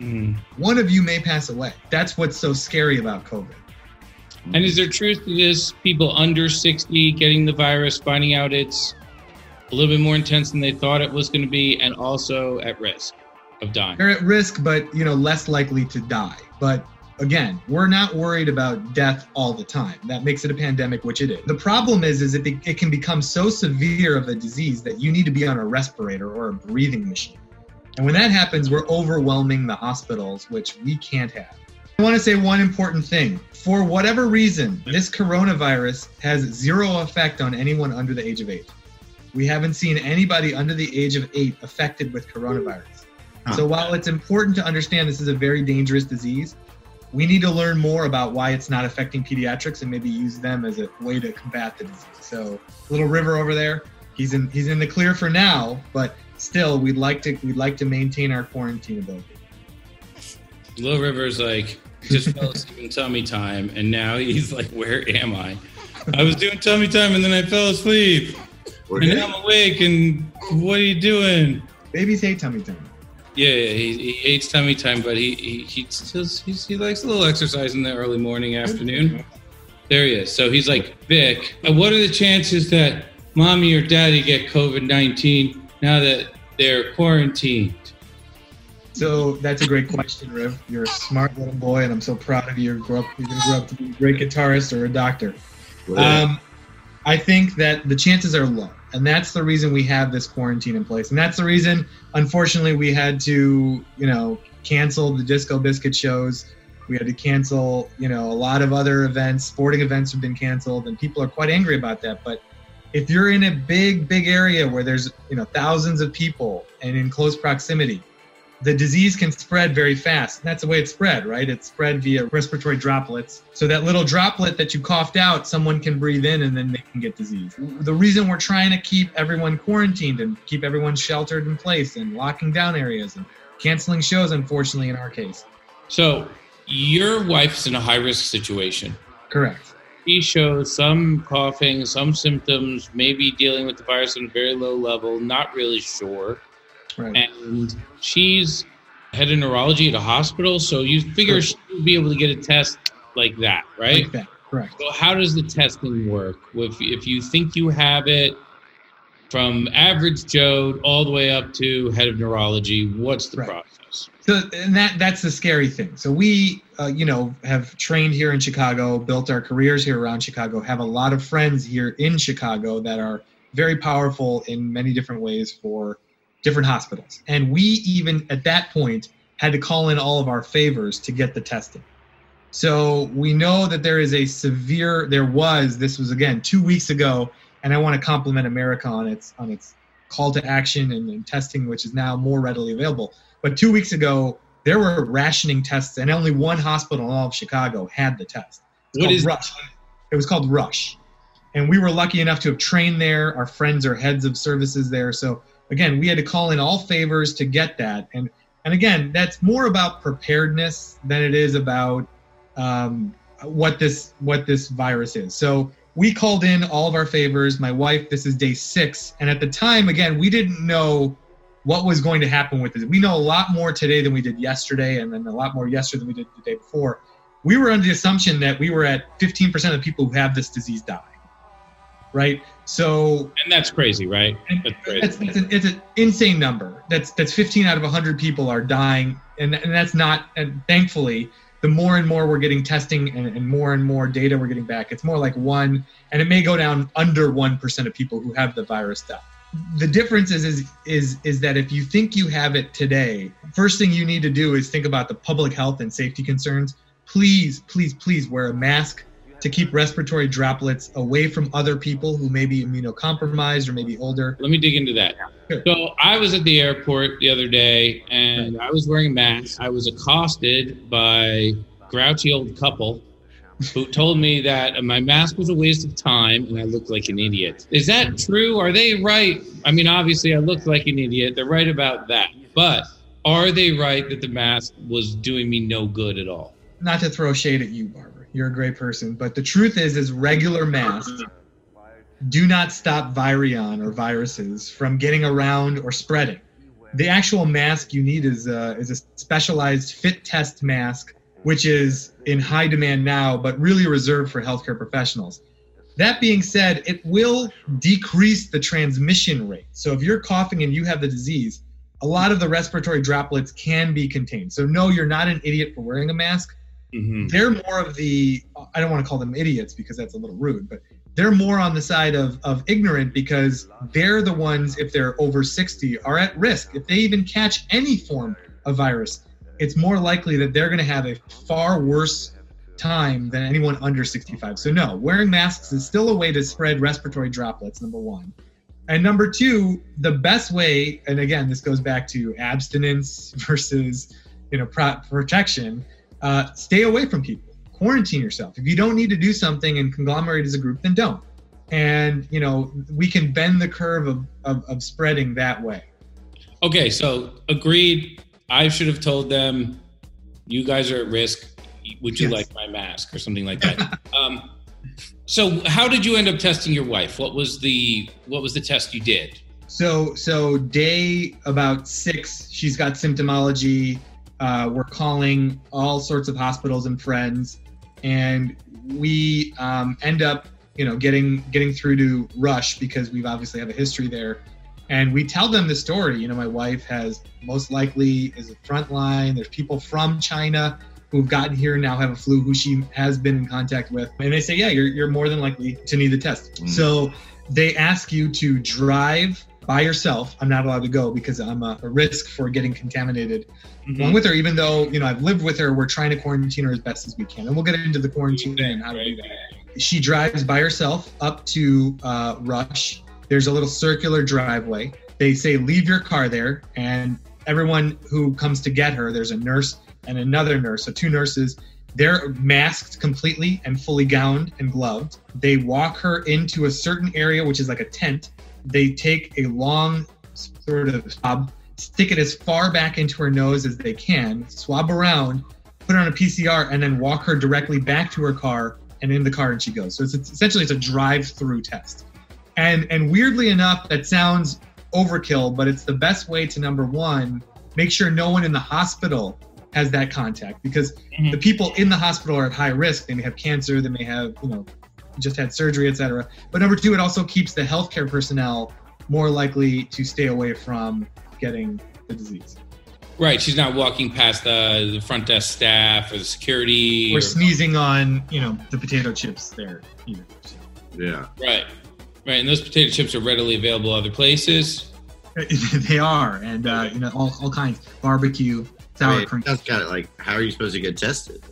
Hmm.
one of you may pass away. That's what's so scary about COVID.
And is there truth to this? People under 60 getting the virus, finding out it's a little bit more intense than they thought it was going to be, and also at risk of dying.
They're at risk, but you know, less likely to die. But again, we're not worried about death all the time. That makes it a pandemic, which it is. The problem is, is it, be- it can become so severe of a disease that you need to be on a respirator or a breathing machine. And when that happens, we're overwhelming the hospitals, which we can't have. I want to say one important thing. For whatever reason, this coronavirus has zero effect on anyone under the age of eight. We haven't seen anybody under the age of eight affected with coronavirus.
Huh.
So while it's important to understand this is a very dangerous disease, we need to learn more about why it's not affecting pediatrics and maybe use them as a way to combat the disease. So little River over there, he's in he's in the clear for now, but still we'd like to we'd like to maintain our quarantine ability.
Little River's like, just fell asleep in tummy time, and now he's like, where am I? I was doing tummy time, and then I fell asleep,
We're
and now I'm awake, and what are you doing?
Babies hate tummy time.
Yeah, yeah he, he hates tummy time, but he he he still he's, he likes a little exercise in the early morning, afternoon. There he is. So he's like, Vic, uh, what are the chances that mommy or daddy get COVID nineteen now that they're quarantined?
So that's a great question, Riv. You're a smart little boy, and I'm so proud of you. You grew up, you're gonna grow up to be a great guitarist or a doctor. Um, I think that the chances are low, and that's the reason we have this quarantine in place, and that's the reason, unfortunately, we had to, you know, cancel the Disco Biscuit shows. We had to cancel, you know, a lot of other events. Sporting events have been canceled, and people are quite angry about that. But if you're in a big, big area where there's, you know, thousands of people and in close proximity, the disease can spread very fast. And that's the way it spread, right? It's spread via respiratory droplets. So that little droplet that you coughed out, someone can breathe in and then they can get disease. The reason we're trying to keep everyone quarantined and keep everyone sheltered in place and locking down areas and canceling shows, unfortunately, in our case.
So your wife's in a high risk situation.
Correct.
She shows some coughing, some symptoms, maybe dealing with the virus on a very low level, not really sure.
Right.
And she's head of neurology at a hospital, so you figure
Correct.
she'd be able to get a test like that, right?
Like that. Correct.
So how does the testing work? If if you think you have it, from average Joe all the way up to head of neurology, what's the
Right.
process?
So and that that's the scary thing. So we, uh, you know, have trained here in Chicago, built our careers here around Chicago, have a lot of friends here in Chicago that are very powerful in many different ways for different hospitals. And we even at that point had to call in all of our favors to get the testing. So we know that there is a severe. There was. This was again two weeks ago, and I want to compliment America on its on its call to action and, and testing, which is now more readily available. But two weeks ago, there were rationing tests, and only one hospital in all of Chicago had the test.
What is-
Rush? It was called Rush, and we were lucky enough to have trained there. Our friends are heads of services there, so again, we had to call in all favors to get that. And and again, that's more about preparedness than it is about um, what this what this virus is. So we called in all of our favors. My wife, this is day six, and at the time, again, we didn't know what was going to happen with it. We know a lot more today than we did yesterday, and then a lot more yesterday than we did the day before. We were under the assumption that we were at 15% of people who have this disease die, right? So
And that's crazy, right? That's crazy.
that's an, it's an insane number. That's that's 15 out of 100 people are dying, and and that's not. And thankfully, the more and more we're getting testing and, and more and more data we're getting back, it's more like one, and it may go down under one percent of people who have the virus die. The difference is is is is that if you think you have it today, first thing you need to do is think about the public health and safety concerns. Please, please, please wear a mask to keep respiratory droplets away from other people who may be immunocompromised or maybe older.
Let me dig into that.
Sure.
So I was at the airport the other day and I was wearing a mask. I was accosted by a grouchy old couple who told me that my mask was a waste of time and I looked like an idiot. Is that true? Are they right? I mean, obviously I looked like an idiot. They're right about that. But are they right that the mask was doing me no good at all?
not to throw shade at you, Barbara. You're a great person, but the truth is, is regular masks do not stop virion or viruses from getting around or spreading. The actual mask you need is a, is a specialized fit test mask, which is in high demand now, but really reserved for healthcare professionals. That being said, it will decrease the transmission rate. So if you're coughing and you have the disease, a lot of the respiratory droplets can be contained. So no, you're not an idiot for wearing a mask
Mm-hmm.
they're more of the i don't want to call them idiots because that's a little rude but they're more on the side of, of ignorant because they're the ones if they're over 60 are at risk. If they even catch any form of virus it's more likely that they're going to have a far worse time than anyone under 65 so no wearing masks is still a way to spread respiratory droplets number one. And number two the best way and again this goes back to abstinence versus you know pro- protection uh, stay away from people quarantine yourself if you don't need to do something and conglomerate as a group then don't and you know we can bend the curve of, of, of spreading that way
Okay, so agreed. I should have told them, you guys are at risk. Would you
Yes.
like my mask or something like that? um, so, how did you end up testing your wife? What was the what was the test you did?
so so day about six she's got symptomology uh, we're calling all sorts of hospitals and friends and we um, end up you know getting getting through to rush because we've obviously have a history there. And we tell them the story. You know my wife has most likely is a front line. There's people from china who've gotten here now have a flu who she has been in contact with. And they say yeah you're, you're more than likely to need the test.
Mm.
so they ask you to drive by yourself i'm not allowed to go because i'm a, a risk for getting contaminated along with her even though you know i've lived with her we're trying to quarantine her as best as we can and we'll get into the quarantine and how to do that she drives by herself up to uh, Rush. There's a little circular driveway. They say leave your car there, and everyone who comes to get her, there's a nurse and another nurse, so two nurses. They're masked completely and fully gowned and gloved. They walk her into a certain area, which is like a tent. They take a long sort of swab, stick it as far back into her nose as they can, swab around, put her on a PCR, and then walk her directly back to her car and in the car and she goes. So it's, it's essentially it's a drive-through test. And and weirdly enough, that sounds overkill, but it's the best way to number one make sure no one in the hospital has that contact because
Mhm.
the people in the hospital are at high risk. They may have cancer, they may have you know just had surgery, etc. But number two, it also keeps the healthcare personnel more likely to stay away from getting the disease
Right, she's not walking past the, the front desk staff or the security.
or sneezing on you know the potato chips there either. So.
Yeah.
right, right, and those potato chips are readily available other places.
they are, and uh, you know all, all kinds barbecue,
I
sour
mean,
cream.
that's kind of like how are you supposed to get tested?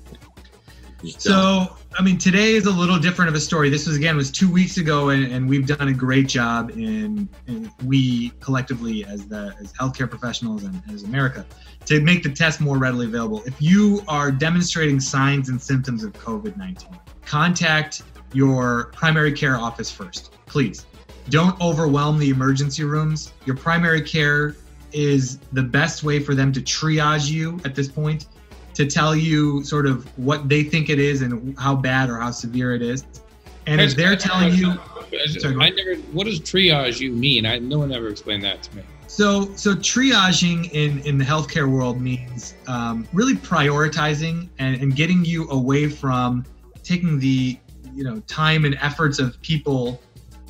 Just don't.
So, I mean, today is a little different of a story. This was again was two weeks ago, and, and we've done a great job in, in we collectively as the as healthcare professionals and as America to make the test more readily available. If you are demonstrating signs and symptoms of COVID nineteen, contact your primary care office first, please. Don't overwhelm the emergency rooms. Your primary care is the best way for them to triage you at this point to tell you sort of what they think it is and how bad or how severe it is. And if they're telling you, Sorry,
I never. What does triage you mean? I no one ever explained that to me.
so so triaging in in the healthcare world means um, really prioritizing and, and getting you away from taking the you know time and efforts of people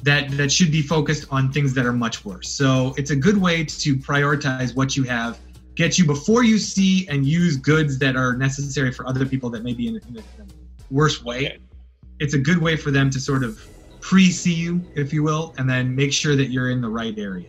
that that should be focused on things that are much worse. So it's a good way to prioritize what you have, get you before you see and use goods that are necessary for other people that may be in, in a worse way. It's a good way for them to sort of pre-see you, if you will, and then make sure that you're in the right area.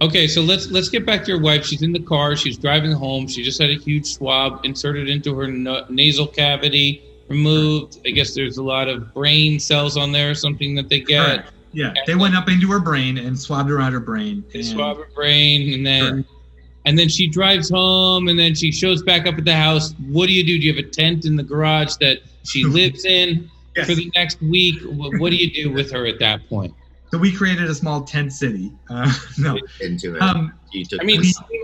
Okay, so let's let's get back to your wife. She's in the car. She's driving home. She just had a huge swab inserted into her no- nasal cavity, removed. I guess there's a lot of brain cells on there, or something that they get.
Correct. Yeah, they went up into her brain and swabbed around her brain.
They
and-
swab her brain, and then
Correct.
And then she drives home, and then she shows back up at the house. What do you do? Do you have a tent in the garage that she lives in
Yes.
for the next week? What, what do you do with her at that point?
So we created a small tent city. Uh, no,
into it.
um,
I mean,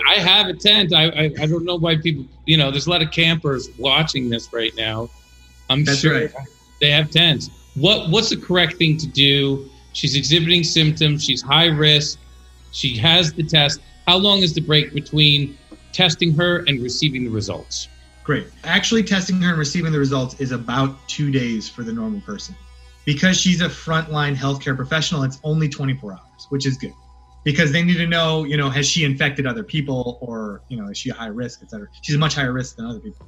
I have a tent. I, I I don't know why people. You know, there's a lot of campers watching this right now. I'm
That's
sure
right.
they have tents. What what's the correct thing to do? She's exhibiting symptoms. She's high risk. She has the test. How long is the break between testing her and receiving the results?
Great. Actually, testing her and receiving the results is about two days for the normal person. Because she's a frontline healthcare professional, it's only 24 hours, which is good. Because they need to know, you know, has she infected other people or, you know, is she a high risk, et cetera. She's a much higher risk than other people.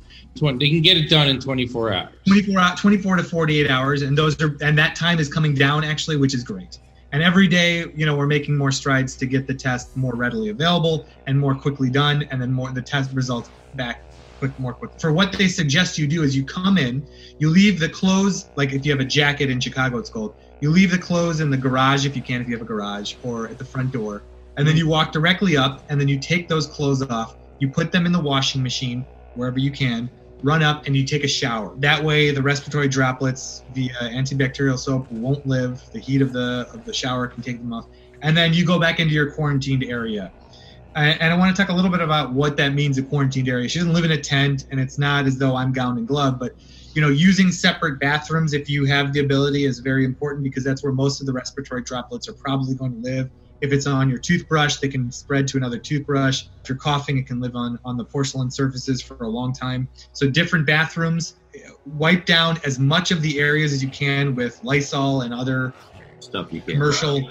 They can get it done in 24 hours.
24, hou- 24 to 48 hours. And those are, and that time is coming down actually, which is great. And every day, you know, we're making more strides to get the test more readily available and more quickly done, and then more the test results back quick, more quick. For what they suggest you do is you come in, you leave the clothes, like if you have a jacket in Chicago, it's cold. You leave the clothes in the garage if you can, if you have a garage, or at the front door, and then you walk directly up, and then you take those clothes off. You put them in the washing machine wherever you can. Run up and you take a shower. That way, the respiratory droplets via uh, antibacterial soap won't live. The heat of the of the shower can take them off, and then you go back into your quarantined area. And and I want to talk a little bit about what that means, a quarantined area. She doesn't live in a tent, and it's not as though I'm gown and glove, but you know, using separate bathrooms if you have the ability is very important because that's where most of the respiratory droplets are probably going to live. If it's on your toothbrush, they can spread to another toothbrush. If you're coughing, it can live on on the porcelain surfaces for a long time. So different bathrooms. Wipe down as much of the areas as you can with Lysol and other
stuff you can
commercial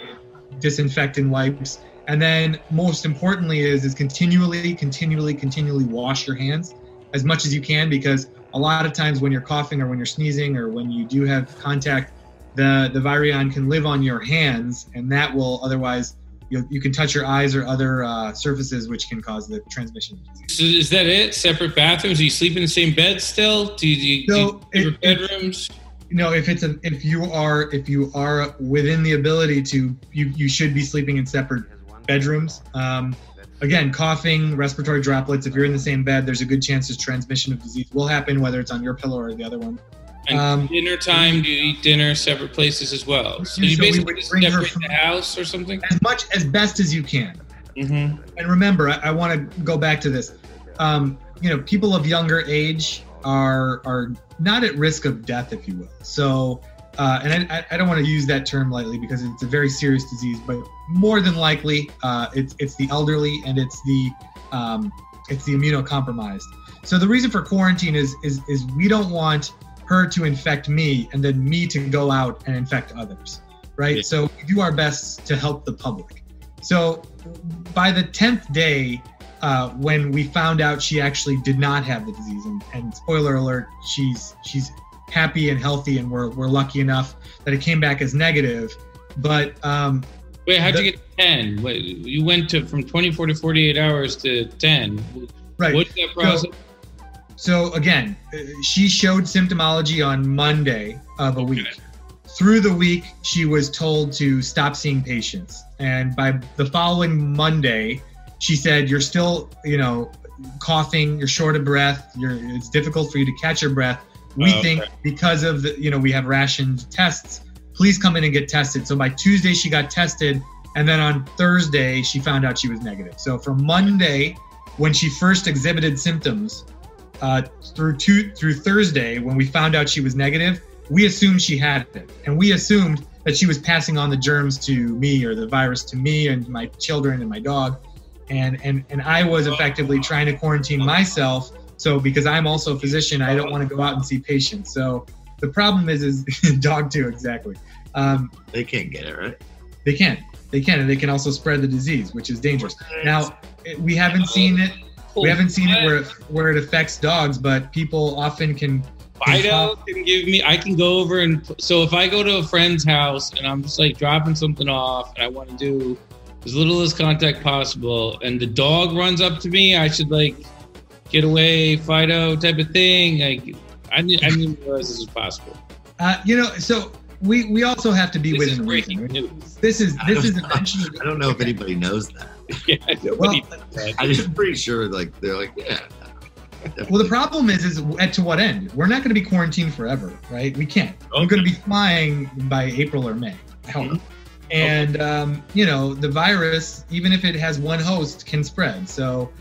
disinfectant wipes. And then most importantly is is continually, continually, continually wash your hands as much as you can because a lot of times when you're coughing or when you're sneezing or when you do have contact, the the virion can live on your hands and that will otherwise you you can touch your eyes or other uh, surfaces which can cause the transmission.
So is that it? Separate bathrooms? Do you sleep in the same bed still? Do you, do
So,
do you bedrooms?
you know if it's a if you are if you are within the ability to you you should be sleeping in separate bedrooms um, again coughing respiratory droplets if you're in the same bed there's a good chance this transmission of disease will happen whether it's on your pillow or the other one Um,
dinner time? Do you eat dinner separate places as well? So
So
you
we
basically
would
just
bring
separate the house or something?
as much as best as you can
Mm-hmm.
and remember i, I want to go back to this um, you know people of younger age are are not at risk of death if you will so uh, and I, I don't want to use that term lightly because it's a very serious disease but more than likely uh, it's it's the elderly and it's the um, it's the immunocompromised so the reason for quarantine is is is we don't want her to infect me and then me to go out and infect others right
Yeah.
so we do our best to help the public so by the 10th day, uh, when we found out she actually did not have the disease, and, and spoiler alert, she's she's happy and healthy, and we're, we're lucky enough that it came back as negative. But um,
Wait, how'd
The-
you get 10? You went to from 24 to 48 hours to 10.
right,
What's that process?
So again, uh, she showed symptomology on Monday of a week. Through the week, she was told to stop seeing patients, and by the following Monday, she said, "You're still, you know, coughing. You're short of breath. You're. It's difficult for you to catch your breath. We
Oh,
think
okay.
because of the, you know, we have rationed tests. Please come in and get tested." So by Tuesday, she got tested, and then on Thursday, she found out she was negative. So from Monday, when she first exhibited symptoms, uh, through two, through Thursday, when we found out she was negative, we assumed she had it, and we assumed that she was passing on the germs to me or the virus to me and my children and my dog, and and and I was effectively trying to quarantine myself. So because I'm also a physician, I don't want to go out and see patients. So the problem is, is dog too exactly. Um,
They can't get it right.
they can, they can, and they can also spread the disease, which is dangerous. Now we haven't seen it. We haven't seen it where where it affects dogs, but people often can
Fido can give me. I can go over and so if I go to a friend's house and I'm just like dropping something off and I want to do as little as contact possible, and the dog runs up to me, I should like get away, Fido type of thing. Like I didn't, I didn't realize this was possible.
Uh, you know, so we we also have to be
This is
within
breaking
reason.
news.
This is this is eventually.
I don't know if anybody knows that.
yeah, nobody does that.
I'm just pretty sure, like they're like, yeah.
Well, the problem is, is at to what end? We're not going to be quarantined forever, right? We can't. I'm going to be flying by April or May. I hope.
Mhm.
And um, you know, the virus, even if it has one host, can spread. So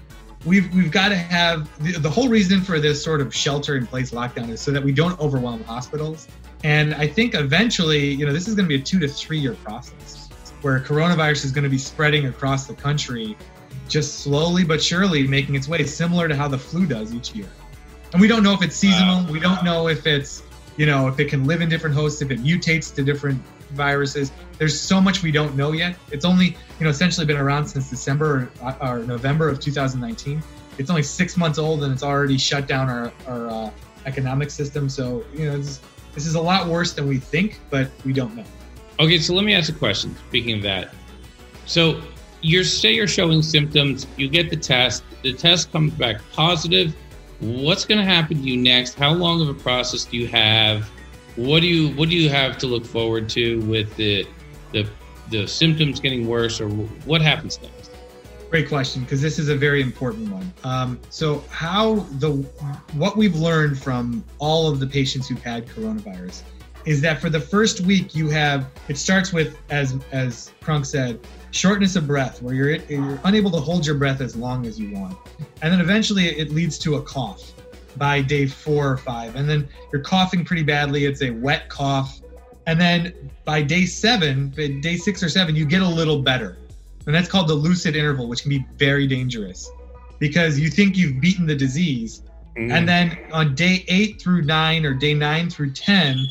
we've we've got to have the, the whole reason for this sort of shelter in place lockdown is so that we don't overwhelm hospitals. And I think eventually, you know, this is going to be a two to three year process where coronavirus is going to be spreading across the country, just slowly but surely making its way, similar to how the flu does each year. And we don't know if it's seasonal. We don't know if it's, you know, if it can live in different hosts, if it mutates to different viruses. There's so much we don't know yet. It's only, you know, essentially been around since December or, or November of 2019. It's only six months old and it's already shut down our, our uh, economic system. So, you know, this, is a lot worse than we think, but we don't know.
Okay, so let me ask a question. Speaking of that, so you're say you're showing symptoms, you get the test, the test comes back positive. What's going to happen to you next? How long of a process do you have? What do you what do you have to look forward to with the the the symptoms getting worse, or what happens next?
Great question, because this is a very important one. Um, so, how the what we've learned from all of the patients who've had coronavirus is that for the first week you have it starts with as as Krunk said, shortness of breath, where you're you're unable to hold your breath as long as you want, and then eventually it leads to a cough by day four or five, and then you're coughing pretty badly. It's a wet cough, and then by day seven, day six or seven, you get a little better and that's called the lucid interval, which can be very dangerous because you think you've beaten the disease. Mm. And then on day eight through nine or day nine through 10,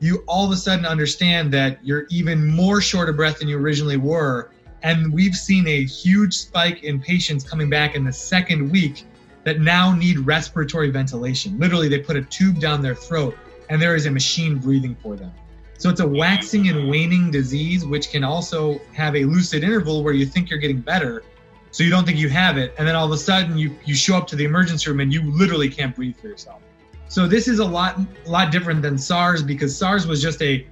you all of a sudden understand that you're even more short of breath than you originally were. And we've seen a huge spike in patients coming back in the second week that now need respiratory ventilation. Literally, they put a tube down their throat and there is a machine breathing for them. So it's a waxing and waning disease, which can also have a lucid interval where you think you're getting better. So you don't think you have it. And then all of a sudden you, you show up to the emergency room and you literally can't breathe for yourself. So this is a lot lot different than SARS because SARS was just a,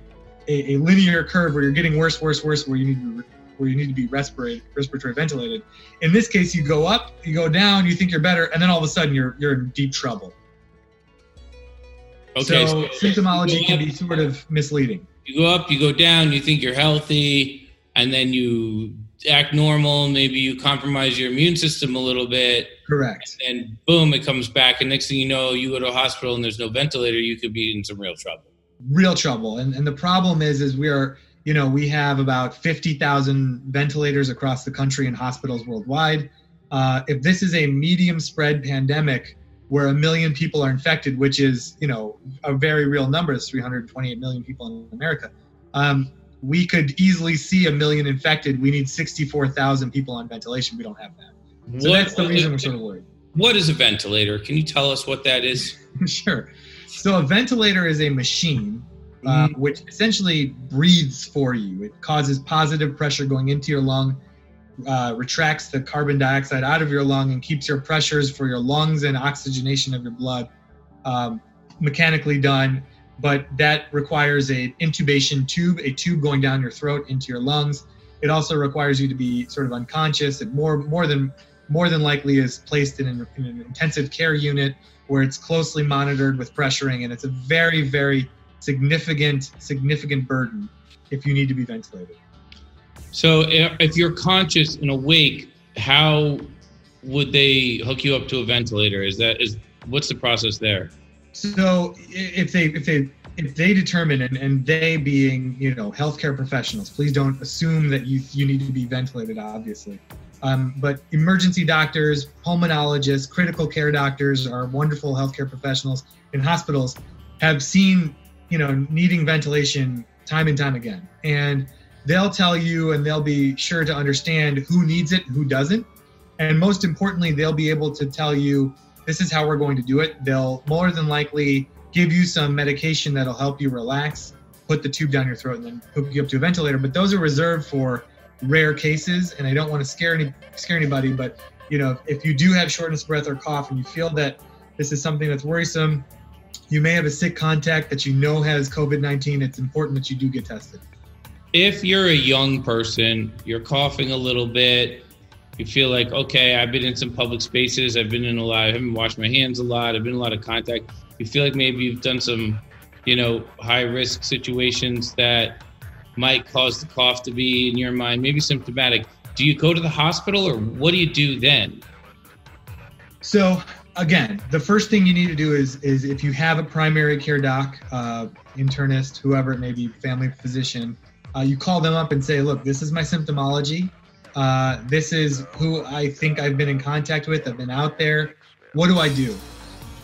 a, a linear curve where you're getting worse, worse, worse, where you need to where you need to be respirate, respiratory ventilated. In this case, you go up, you go down, you think you're better, and then all of a sudden you're you're in deep trouble.
Okay,
so, symptomology
you
can be sort of misleading.
You go up, you go down, you think you're healthy, and then you act normal. Maybe you compromise your immune system a little bit.
Correct.
and boom, it comes back. And next thing you know, you go to a hospital and there's no ventilator. You could be in some real trouble.
real trouble and and the problem is is we are you know we have about 50,000 ventilators across the country in hospitals worldwide uh, if this is a medium spread pandemic where a million people are infected which is you know a very real number it's 328 million people in america um, we could easily see a million infected we need 64,000 people on ventilation we don't have that so that's the reason we're sort of worried
What is a ventilator? Can you tell us what that is?
sure. So a ventilator is a machine uh, which essentially breathes for you. It causes positive pressure going into your lung, uh, retracts the carbon dioxide out of your lung and keeps your pressures for your lungs and oxygenation of your blood um, mechanically done. But that requires a intubation tube, a tube going down your throat into your lungs. It also requires you to be sort of unconscious. It more more than more than likely is placed in an, in an intensive care unit where it's closely monitored with pressuring, and it's a very very significant significant burden if you need to be ventilated.
So if you're conscious and awake, how would they hook you up to a ventilator? Is that is what's the process there?
So if they if they if they determine and, and they being you know healthcare professionals, please don't assume that you you need to be ventilated. Obviously, um, but emergency doctors, pulmonologists, critical care doctors are wonderful healthcare professionals in hospitals have seen you know needing ventilation time and time again, and they'll tell you and they'll be sure to understand who needs it, who doesn't, and most importantly, they'll be able to tell you this is how we're going to do it. They'll more than likely give you some medication that'll help you relax, put the tube down your throat, and then hook you up to a ventilator. But those are reserved for rare cases, and I don't want to scare any scare anybody. But you know, if you do have shortness of breath or cough, and you feel that this is something that's worrisome, you may have a sick contact that you know has COVID nineteen. It's important that you do get tested.
If you're a young person, you're coughing a little bit, you feel like, okay, I've been in some public spaces, I've been in a lot, I haven't washed my hands a lot, I've been in a lot of contact. You feel like maybe you've done some, you know, high risk situations that might cause the cough to be in your mind, maybe symptomatic. Do you go to the hospital or what do you do then?
So again, the first thing you need to do is is if you have a primary care doc, uh, internist, whoever it may be, family physician, uh, you call them up and say, look, this is my symptomology. Uh, this is who I think I've been in contact with. I've been out there. What do I do?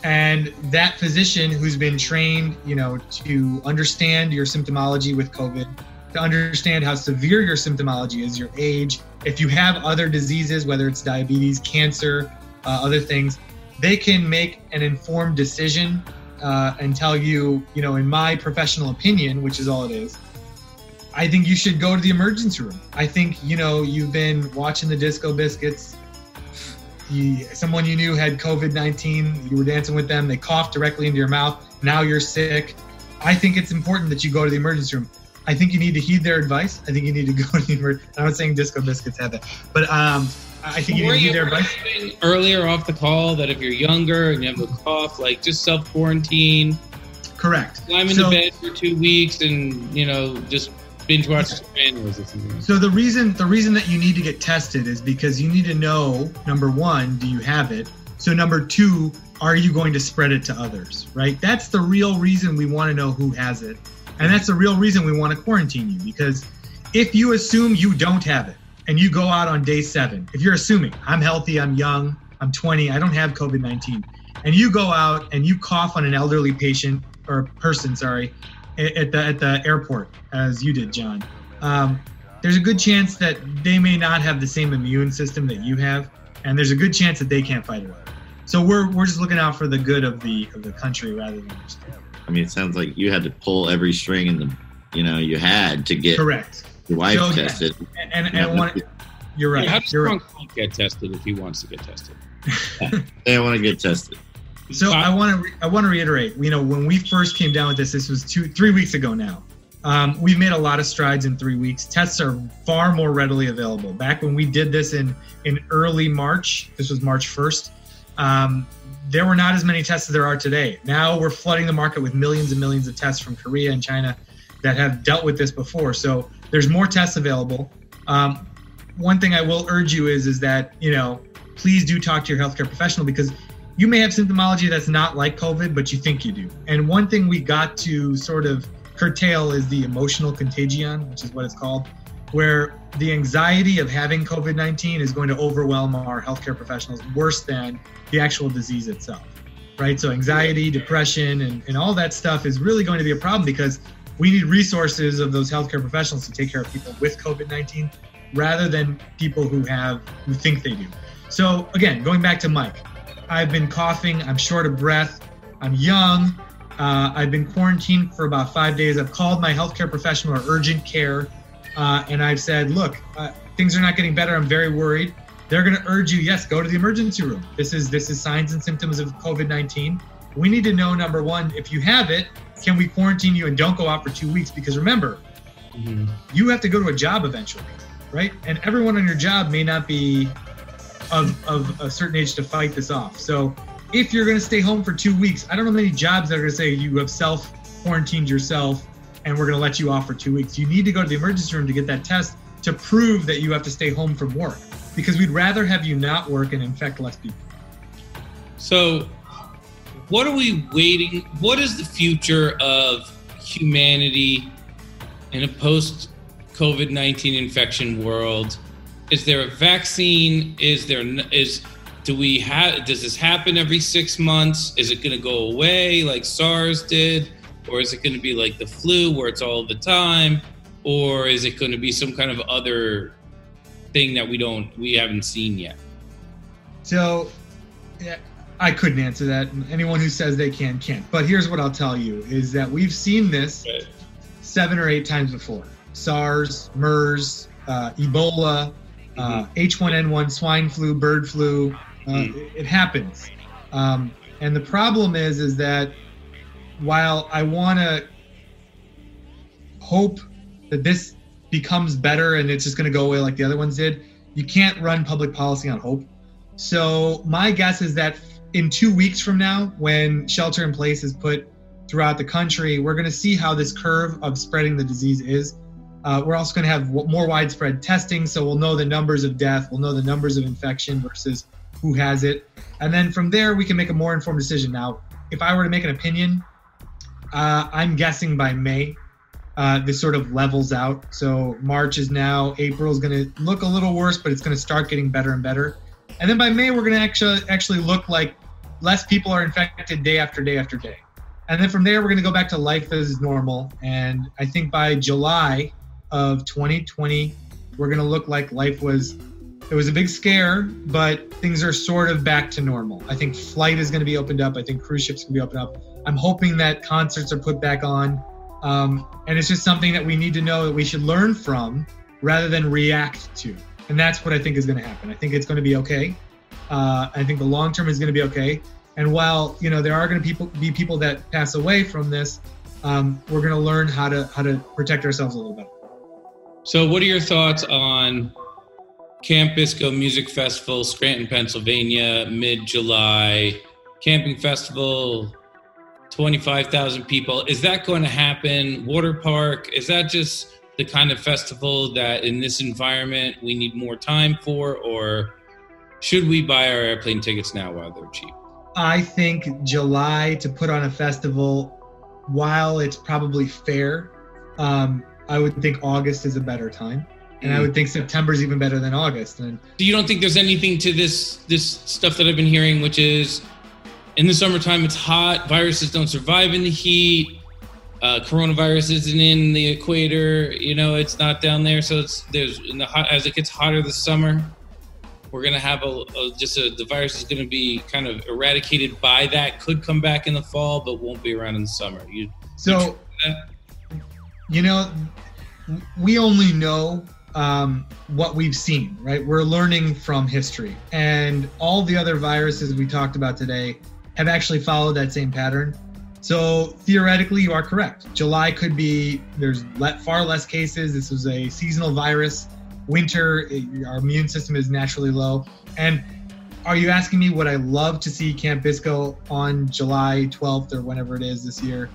And that physician who's been trained, you know, to understand your symptomology with COVID, to understand how severe your symptomology is, your age, if you have other diseases, whether it's diabetes, cancer, uh, other things, they can make an informed decision uh, and tell you, you know, in my professional opinion, which is all it is, I think you should go to the emergency room. I think, you know, you've been watching the Disco Biscuits. You, someone you knew had COVID 19, you were dancing with them, they coughed directly into your mouth, now you're sick. I think it's important that you go to the emergency room. I think you need to heed their advice. I think you need to go to the emergency I'm not saying Disco Biscuits have that, but um, I think you need to heed their advice.
earlier off the call that if you're younger and you have a cough, like just self quarantine,
Correct.
climb into
So-
bed for two weeks, and you know just binge watch.
So the reason the reason that you need to get tested is because you need to know number one, do you have it? So number two, are you going to spread it to others? Right? That's the real reason we want to know who has it, and that's the real reason we want to quarantine you because if you assume you don't have it and you go out on day seven, if you're assuming I'm healthy, I'm young, I'm 20, I don't have COVID 19, and you go out and you cough on an elderly patient or person, sorry, at the at the airport as you did, John. Um, there's a good chance that they may not have the same immune system that you have, and there's a good chance that they can't fight it. So we're we're just looking out for the good of the of the country rather than just
I mean, it sounds like you had to pull every string in the, you know, you had to get
correct.
your wife
So, yeah.
tested.
And and, and
Yeah,
I want you're right.
How does
You're right.
Trump Trump get tested if he wants to get tested?
They want to get tested.
So I want to re- I want to reiterate. You know, when we first came down with this, this was two three weeks ago now. Um, we've made a lot of strides in three weeks. Tests are far more readily available. Back when we did this in in early March, this was March first. Um, there were not as many tests as there are today. Now we're flooding the market with millions and millions of tests from Korea and China that have dealt with this before. So there's more tests available. Um, one thing I will urge you is is that you know please do talk to your healthcare professional because you may have symptomology that's not like COVID, but you think you do. And one thing we got to sort of curtail is the emotional contagion, which is what it's called, where the anxiety of having COVID 19 is going to overwhelm our healthcare professionals worse than the actual disease itself. Right? So, anxiety, depression, and, and all that stuff is really going to be a problem because we need resources of those healthcare professionals to take care of people with COVID 19 rather than people who have who think they do. So again, going back to Mike, I've been coughing. I'm short of breath. I'm young. Uh, I've been quarantined for about five days. I've called my healthcare professional or urgent care, uh, and I've said, look, uh, things are not getting better, I'm very worried. They're going to urge you, yes, go to the emergency room. This is this is signs and symptoms of COVID-19. We need to know number one, if you have it, can we quarantine you and don't go out for two weeks? Because remember, you have to go to a job eventually, right? And everyone on your job may not be of, of a certain age to fight this off. So if you're going to stay home for two weeks, I don't know many jobs that are going to say you have self quarantined yourself and we're going to let you off for two weeks. You need to go to the emergency room to get that test to prove that you have to stay home from work because we'd rather have you not work and infect less people.
So, what are we waiting? What is the future of humanity in a post COVID 19 infection world? Is there a vaccine? Is there, is, do we have, does this happen every six months? Is it going to go away like SARS did? Or is it going to be like the flu where it's all the time? Or is it going to be some kind of other thing that we don't, we haven't seen yet?
So, yeah, I couldn't answer that. Anyone who says they can can't. But here's what I'll tell you: is that we've seen this
Right.
seven or eight times before. SARS, MERS, uh, Ebola, uh, H1N1, swine flu, bird flu. Uh,
Mm.
it, it happens. Um, and the problem is, is that while I want to hope that this becomes better and it's just going to go away like the other ones did, you can't run public policy on hope. So my guess is that in two weeks from now, when shelter in place is put throughout the country, we're going to see how this curve of spreading the disease is. Uh, we're also going to have w- more widespread testing, so we'll know the numbers of death, we'll know the numbers of infection versus who has it, and then from there we can make a more informed decision. Now, if I were to make an opinion, uh, I'm guessing by May uh, this sort of levels out. So March is now, April is going to look a little worse, but it's going to start getting better and better. And then by May, we're going to actually actually look like less people are infected day after day after day. And then from there, we're going to go back to life as normal. And I think by July of 2020, we're going to look like life was. It was a big scare, but things are sort of back to normal. I think flight is going to be opened up. I think cruise ships can be opened up. I'm hoping that concerts are put back on. Um, and it's just something that we need to know that we should learn from rather than react to. And that's what I think is going to happen. I think it's going to be okay. Uh, I think the long term is going to be okay. And while you know there are going to people be people that pass away from this, um, we're going to learn how to how to protect ourselves a little better.
So, what are your thoughts on Camp Bisco Music Festival, Scranton, Pennsylvania, mid July? Camping Festival, 25,000 people. Is that going to happen? Water park? Is that just the kind of festival that in this environment we need more time for? Or should we buy our airplane tickets now while they're cheap?
I think July to put on a festival, while it's probably fair, um, I would think August is a better time, and I would think September is even better than August. And
So you don't think there's anything to this this stuff that I've been hearing, which is in the summertime it's hot, viruses don't survive in the heat, uh, coronavirus isn't in the equator, you know, it's not down there, so it's there's in the hot as it gets hotter this summer, we're gonna have a, a just a the virus is gonna be kind of eradicated by that, could come back in the fall, but won't be around in the summer. You
so,
that?
You know, we only know um, what we've seen, right? We're learning from history, and all the other viruses we talked about today have actually followed that same pattern. So theoretically, you are correct. July could be there's far less cases. This was a seasonal virus. Winter, it- our immune system is naturally low. And are you asking me would I love to see Camp Bisco on July 12th or whenever it is this year?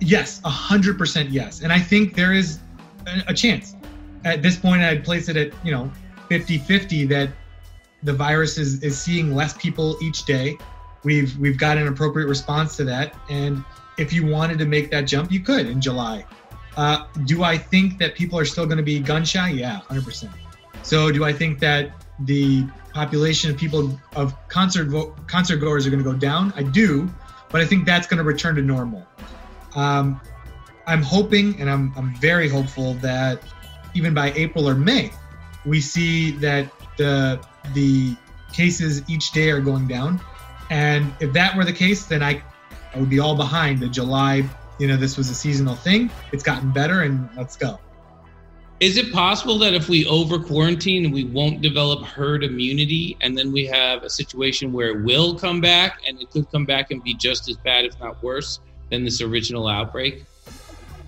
Yes, a hundred percent yes. And I think there is a, chance. At this point, I'd place it at, you know, 50-50 that the virus is, is seeing less people each day. We've we've got an appropriate response to that. And if you wanted to make that jump, you could in July. Uh, do I think that people are still going to be gun shy? Yeah, 100%. So do I think that the population of people of concert vo- concert goers are going to go down? I do, but I think that's going to return to normal. Um, I'm hoping, and I'm, I'm very hopeful that even by April or May, we see that the the cases each day are going down. And if that were the case, then I, I would be all behind the July. You know, this was a seasonal thing. It's gotten better, and let's go.
Is it possible that if we over quarantine, we won't develop herd immunity, and then we have a situation where it will come back, and it could come back and be just as bad, if not worse, than this original outbreak?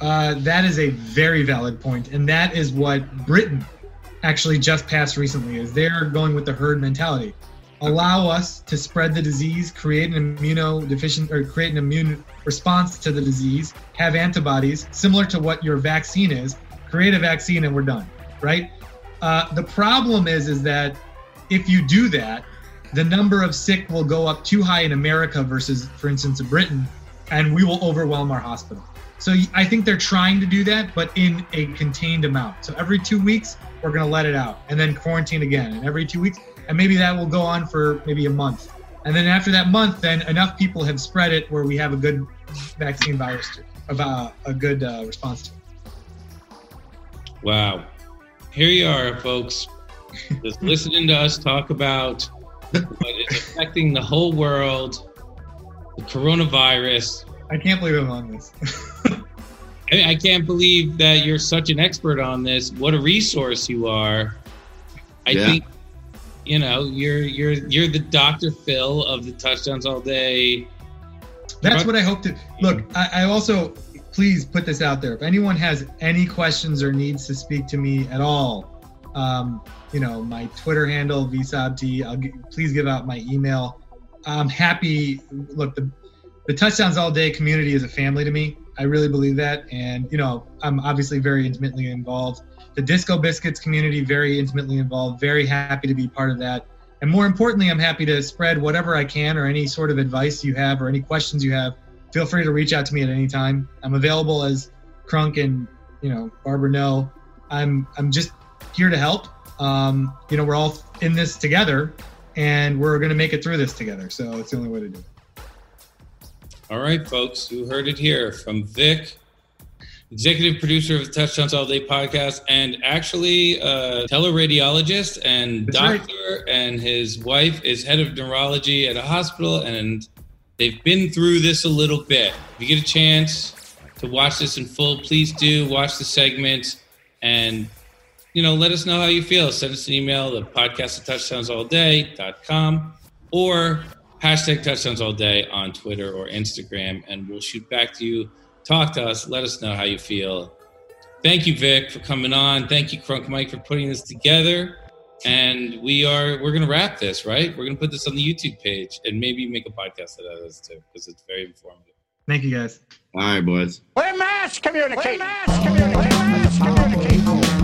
Uh, that is a very valid point, and that is what Britain actually just passed recently. Is they're going with the herd mentality. Allow us to spread the disease, create an immunodeficient or create an immune response to the disease, have antibodies similar to what your vaccine is. Create a vaccine, and we're done. Right. Uh, the problem is, is that if you do that, the number of sick will go up too high in America versus, for instance, Britain, and we will overwhelm our hospital. So I think they're trying to do that, but in a contained amount. So every two weeks, we're going to let it out and then quarantine again. And every two weeks, and maybe that will go on for maybe a month. And then after that month, then enough people have spread it where we have a good vaccine virus, to, about a good uh, response to it.
Wow. Here you are, folks, just listening to us talk about what is affecting the whole world, the coronavirus.
I can't believe I'm on this.
I, I can't believe that you're such an expert on this. What a resource you are. I
Yeah.
think you know you're you're you're the Dr. Phil of the touchdowns all day.
That's what I hope to look. I, I also please put this out there. If anyone has any questions or needs to speak to me at all, um, you know, my Twitter handle vsabt. I'll gi- please give out my email. I'm happy. Look, the the touchdowns all day community is a family to me. I really believe that, and you know, I'm obviously very intimately involved. The Disco Biscuits community very intimately involved. Very happy to be part of that. And more importantly, I'm happy to spread whatever I can or any sort of advice you have or any questions you have. Feel free to reach out to me at any time. I'm available as Crunk and you know Barbara know. I'm I'm just here to help. Um, you know, we're all in this together, and we're going to make it through this together. So it's the only way to do it.
All right, folks, you heard it here from Vic, executive producer of the Touchdowns All Day podcast, and actually a teleradiologist and
That's right.
doctor, and his wife is head of neurology at a hospital, and they've been through this a little bit. If you get a chance to watch this in full, please do watch the segment and you know, let us know how you feel. Send us an email, the podcast at touchdownsallday.com or hashtag touchdowns all day on Twitter or Instagram, and we'll shoot back to you. Talk to us. Let us know how you feel. Thank you, Vic, for coming on. Thank you, Crunk Mike, for putting this together. And we are we're gonna wrap this, right? We're gonna put this on the YouTube page and maybe make a podcast out of this too, because it's very informative.
Thank you, guys.
All right, boys.
We're mass communicating. We're mass communicating. We're mass communicating.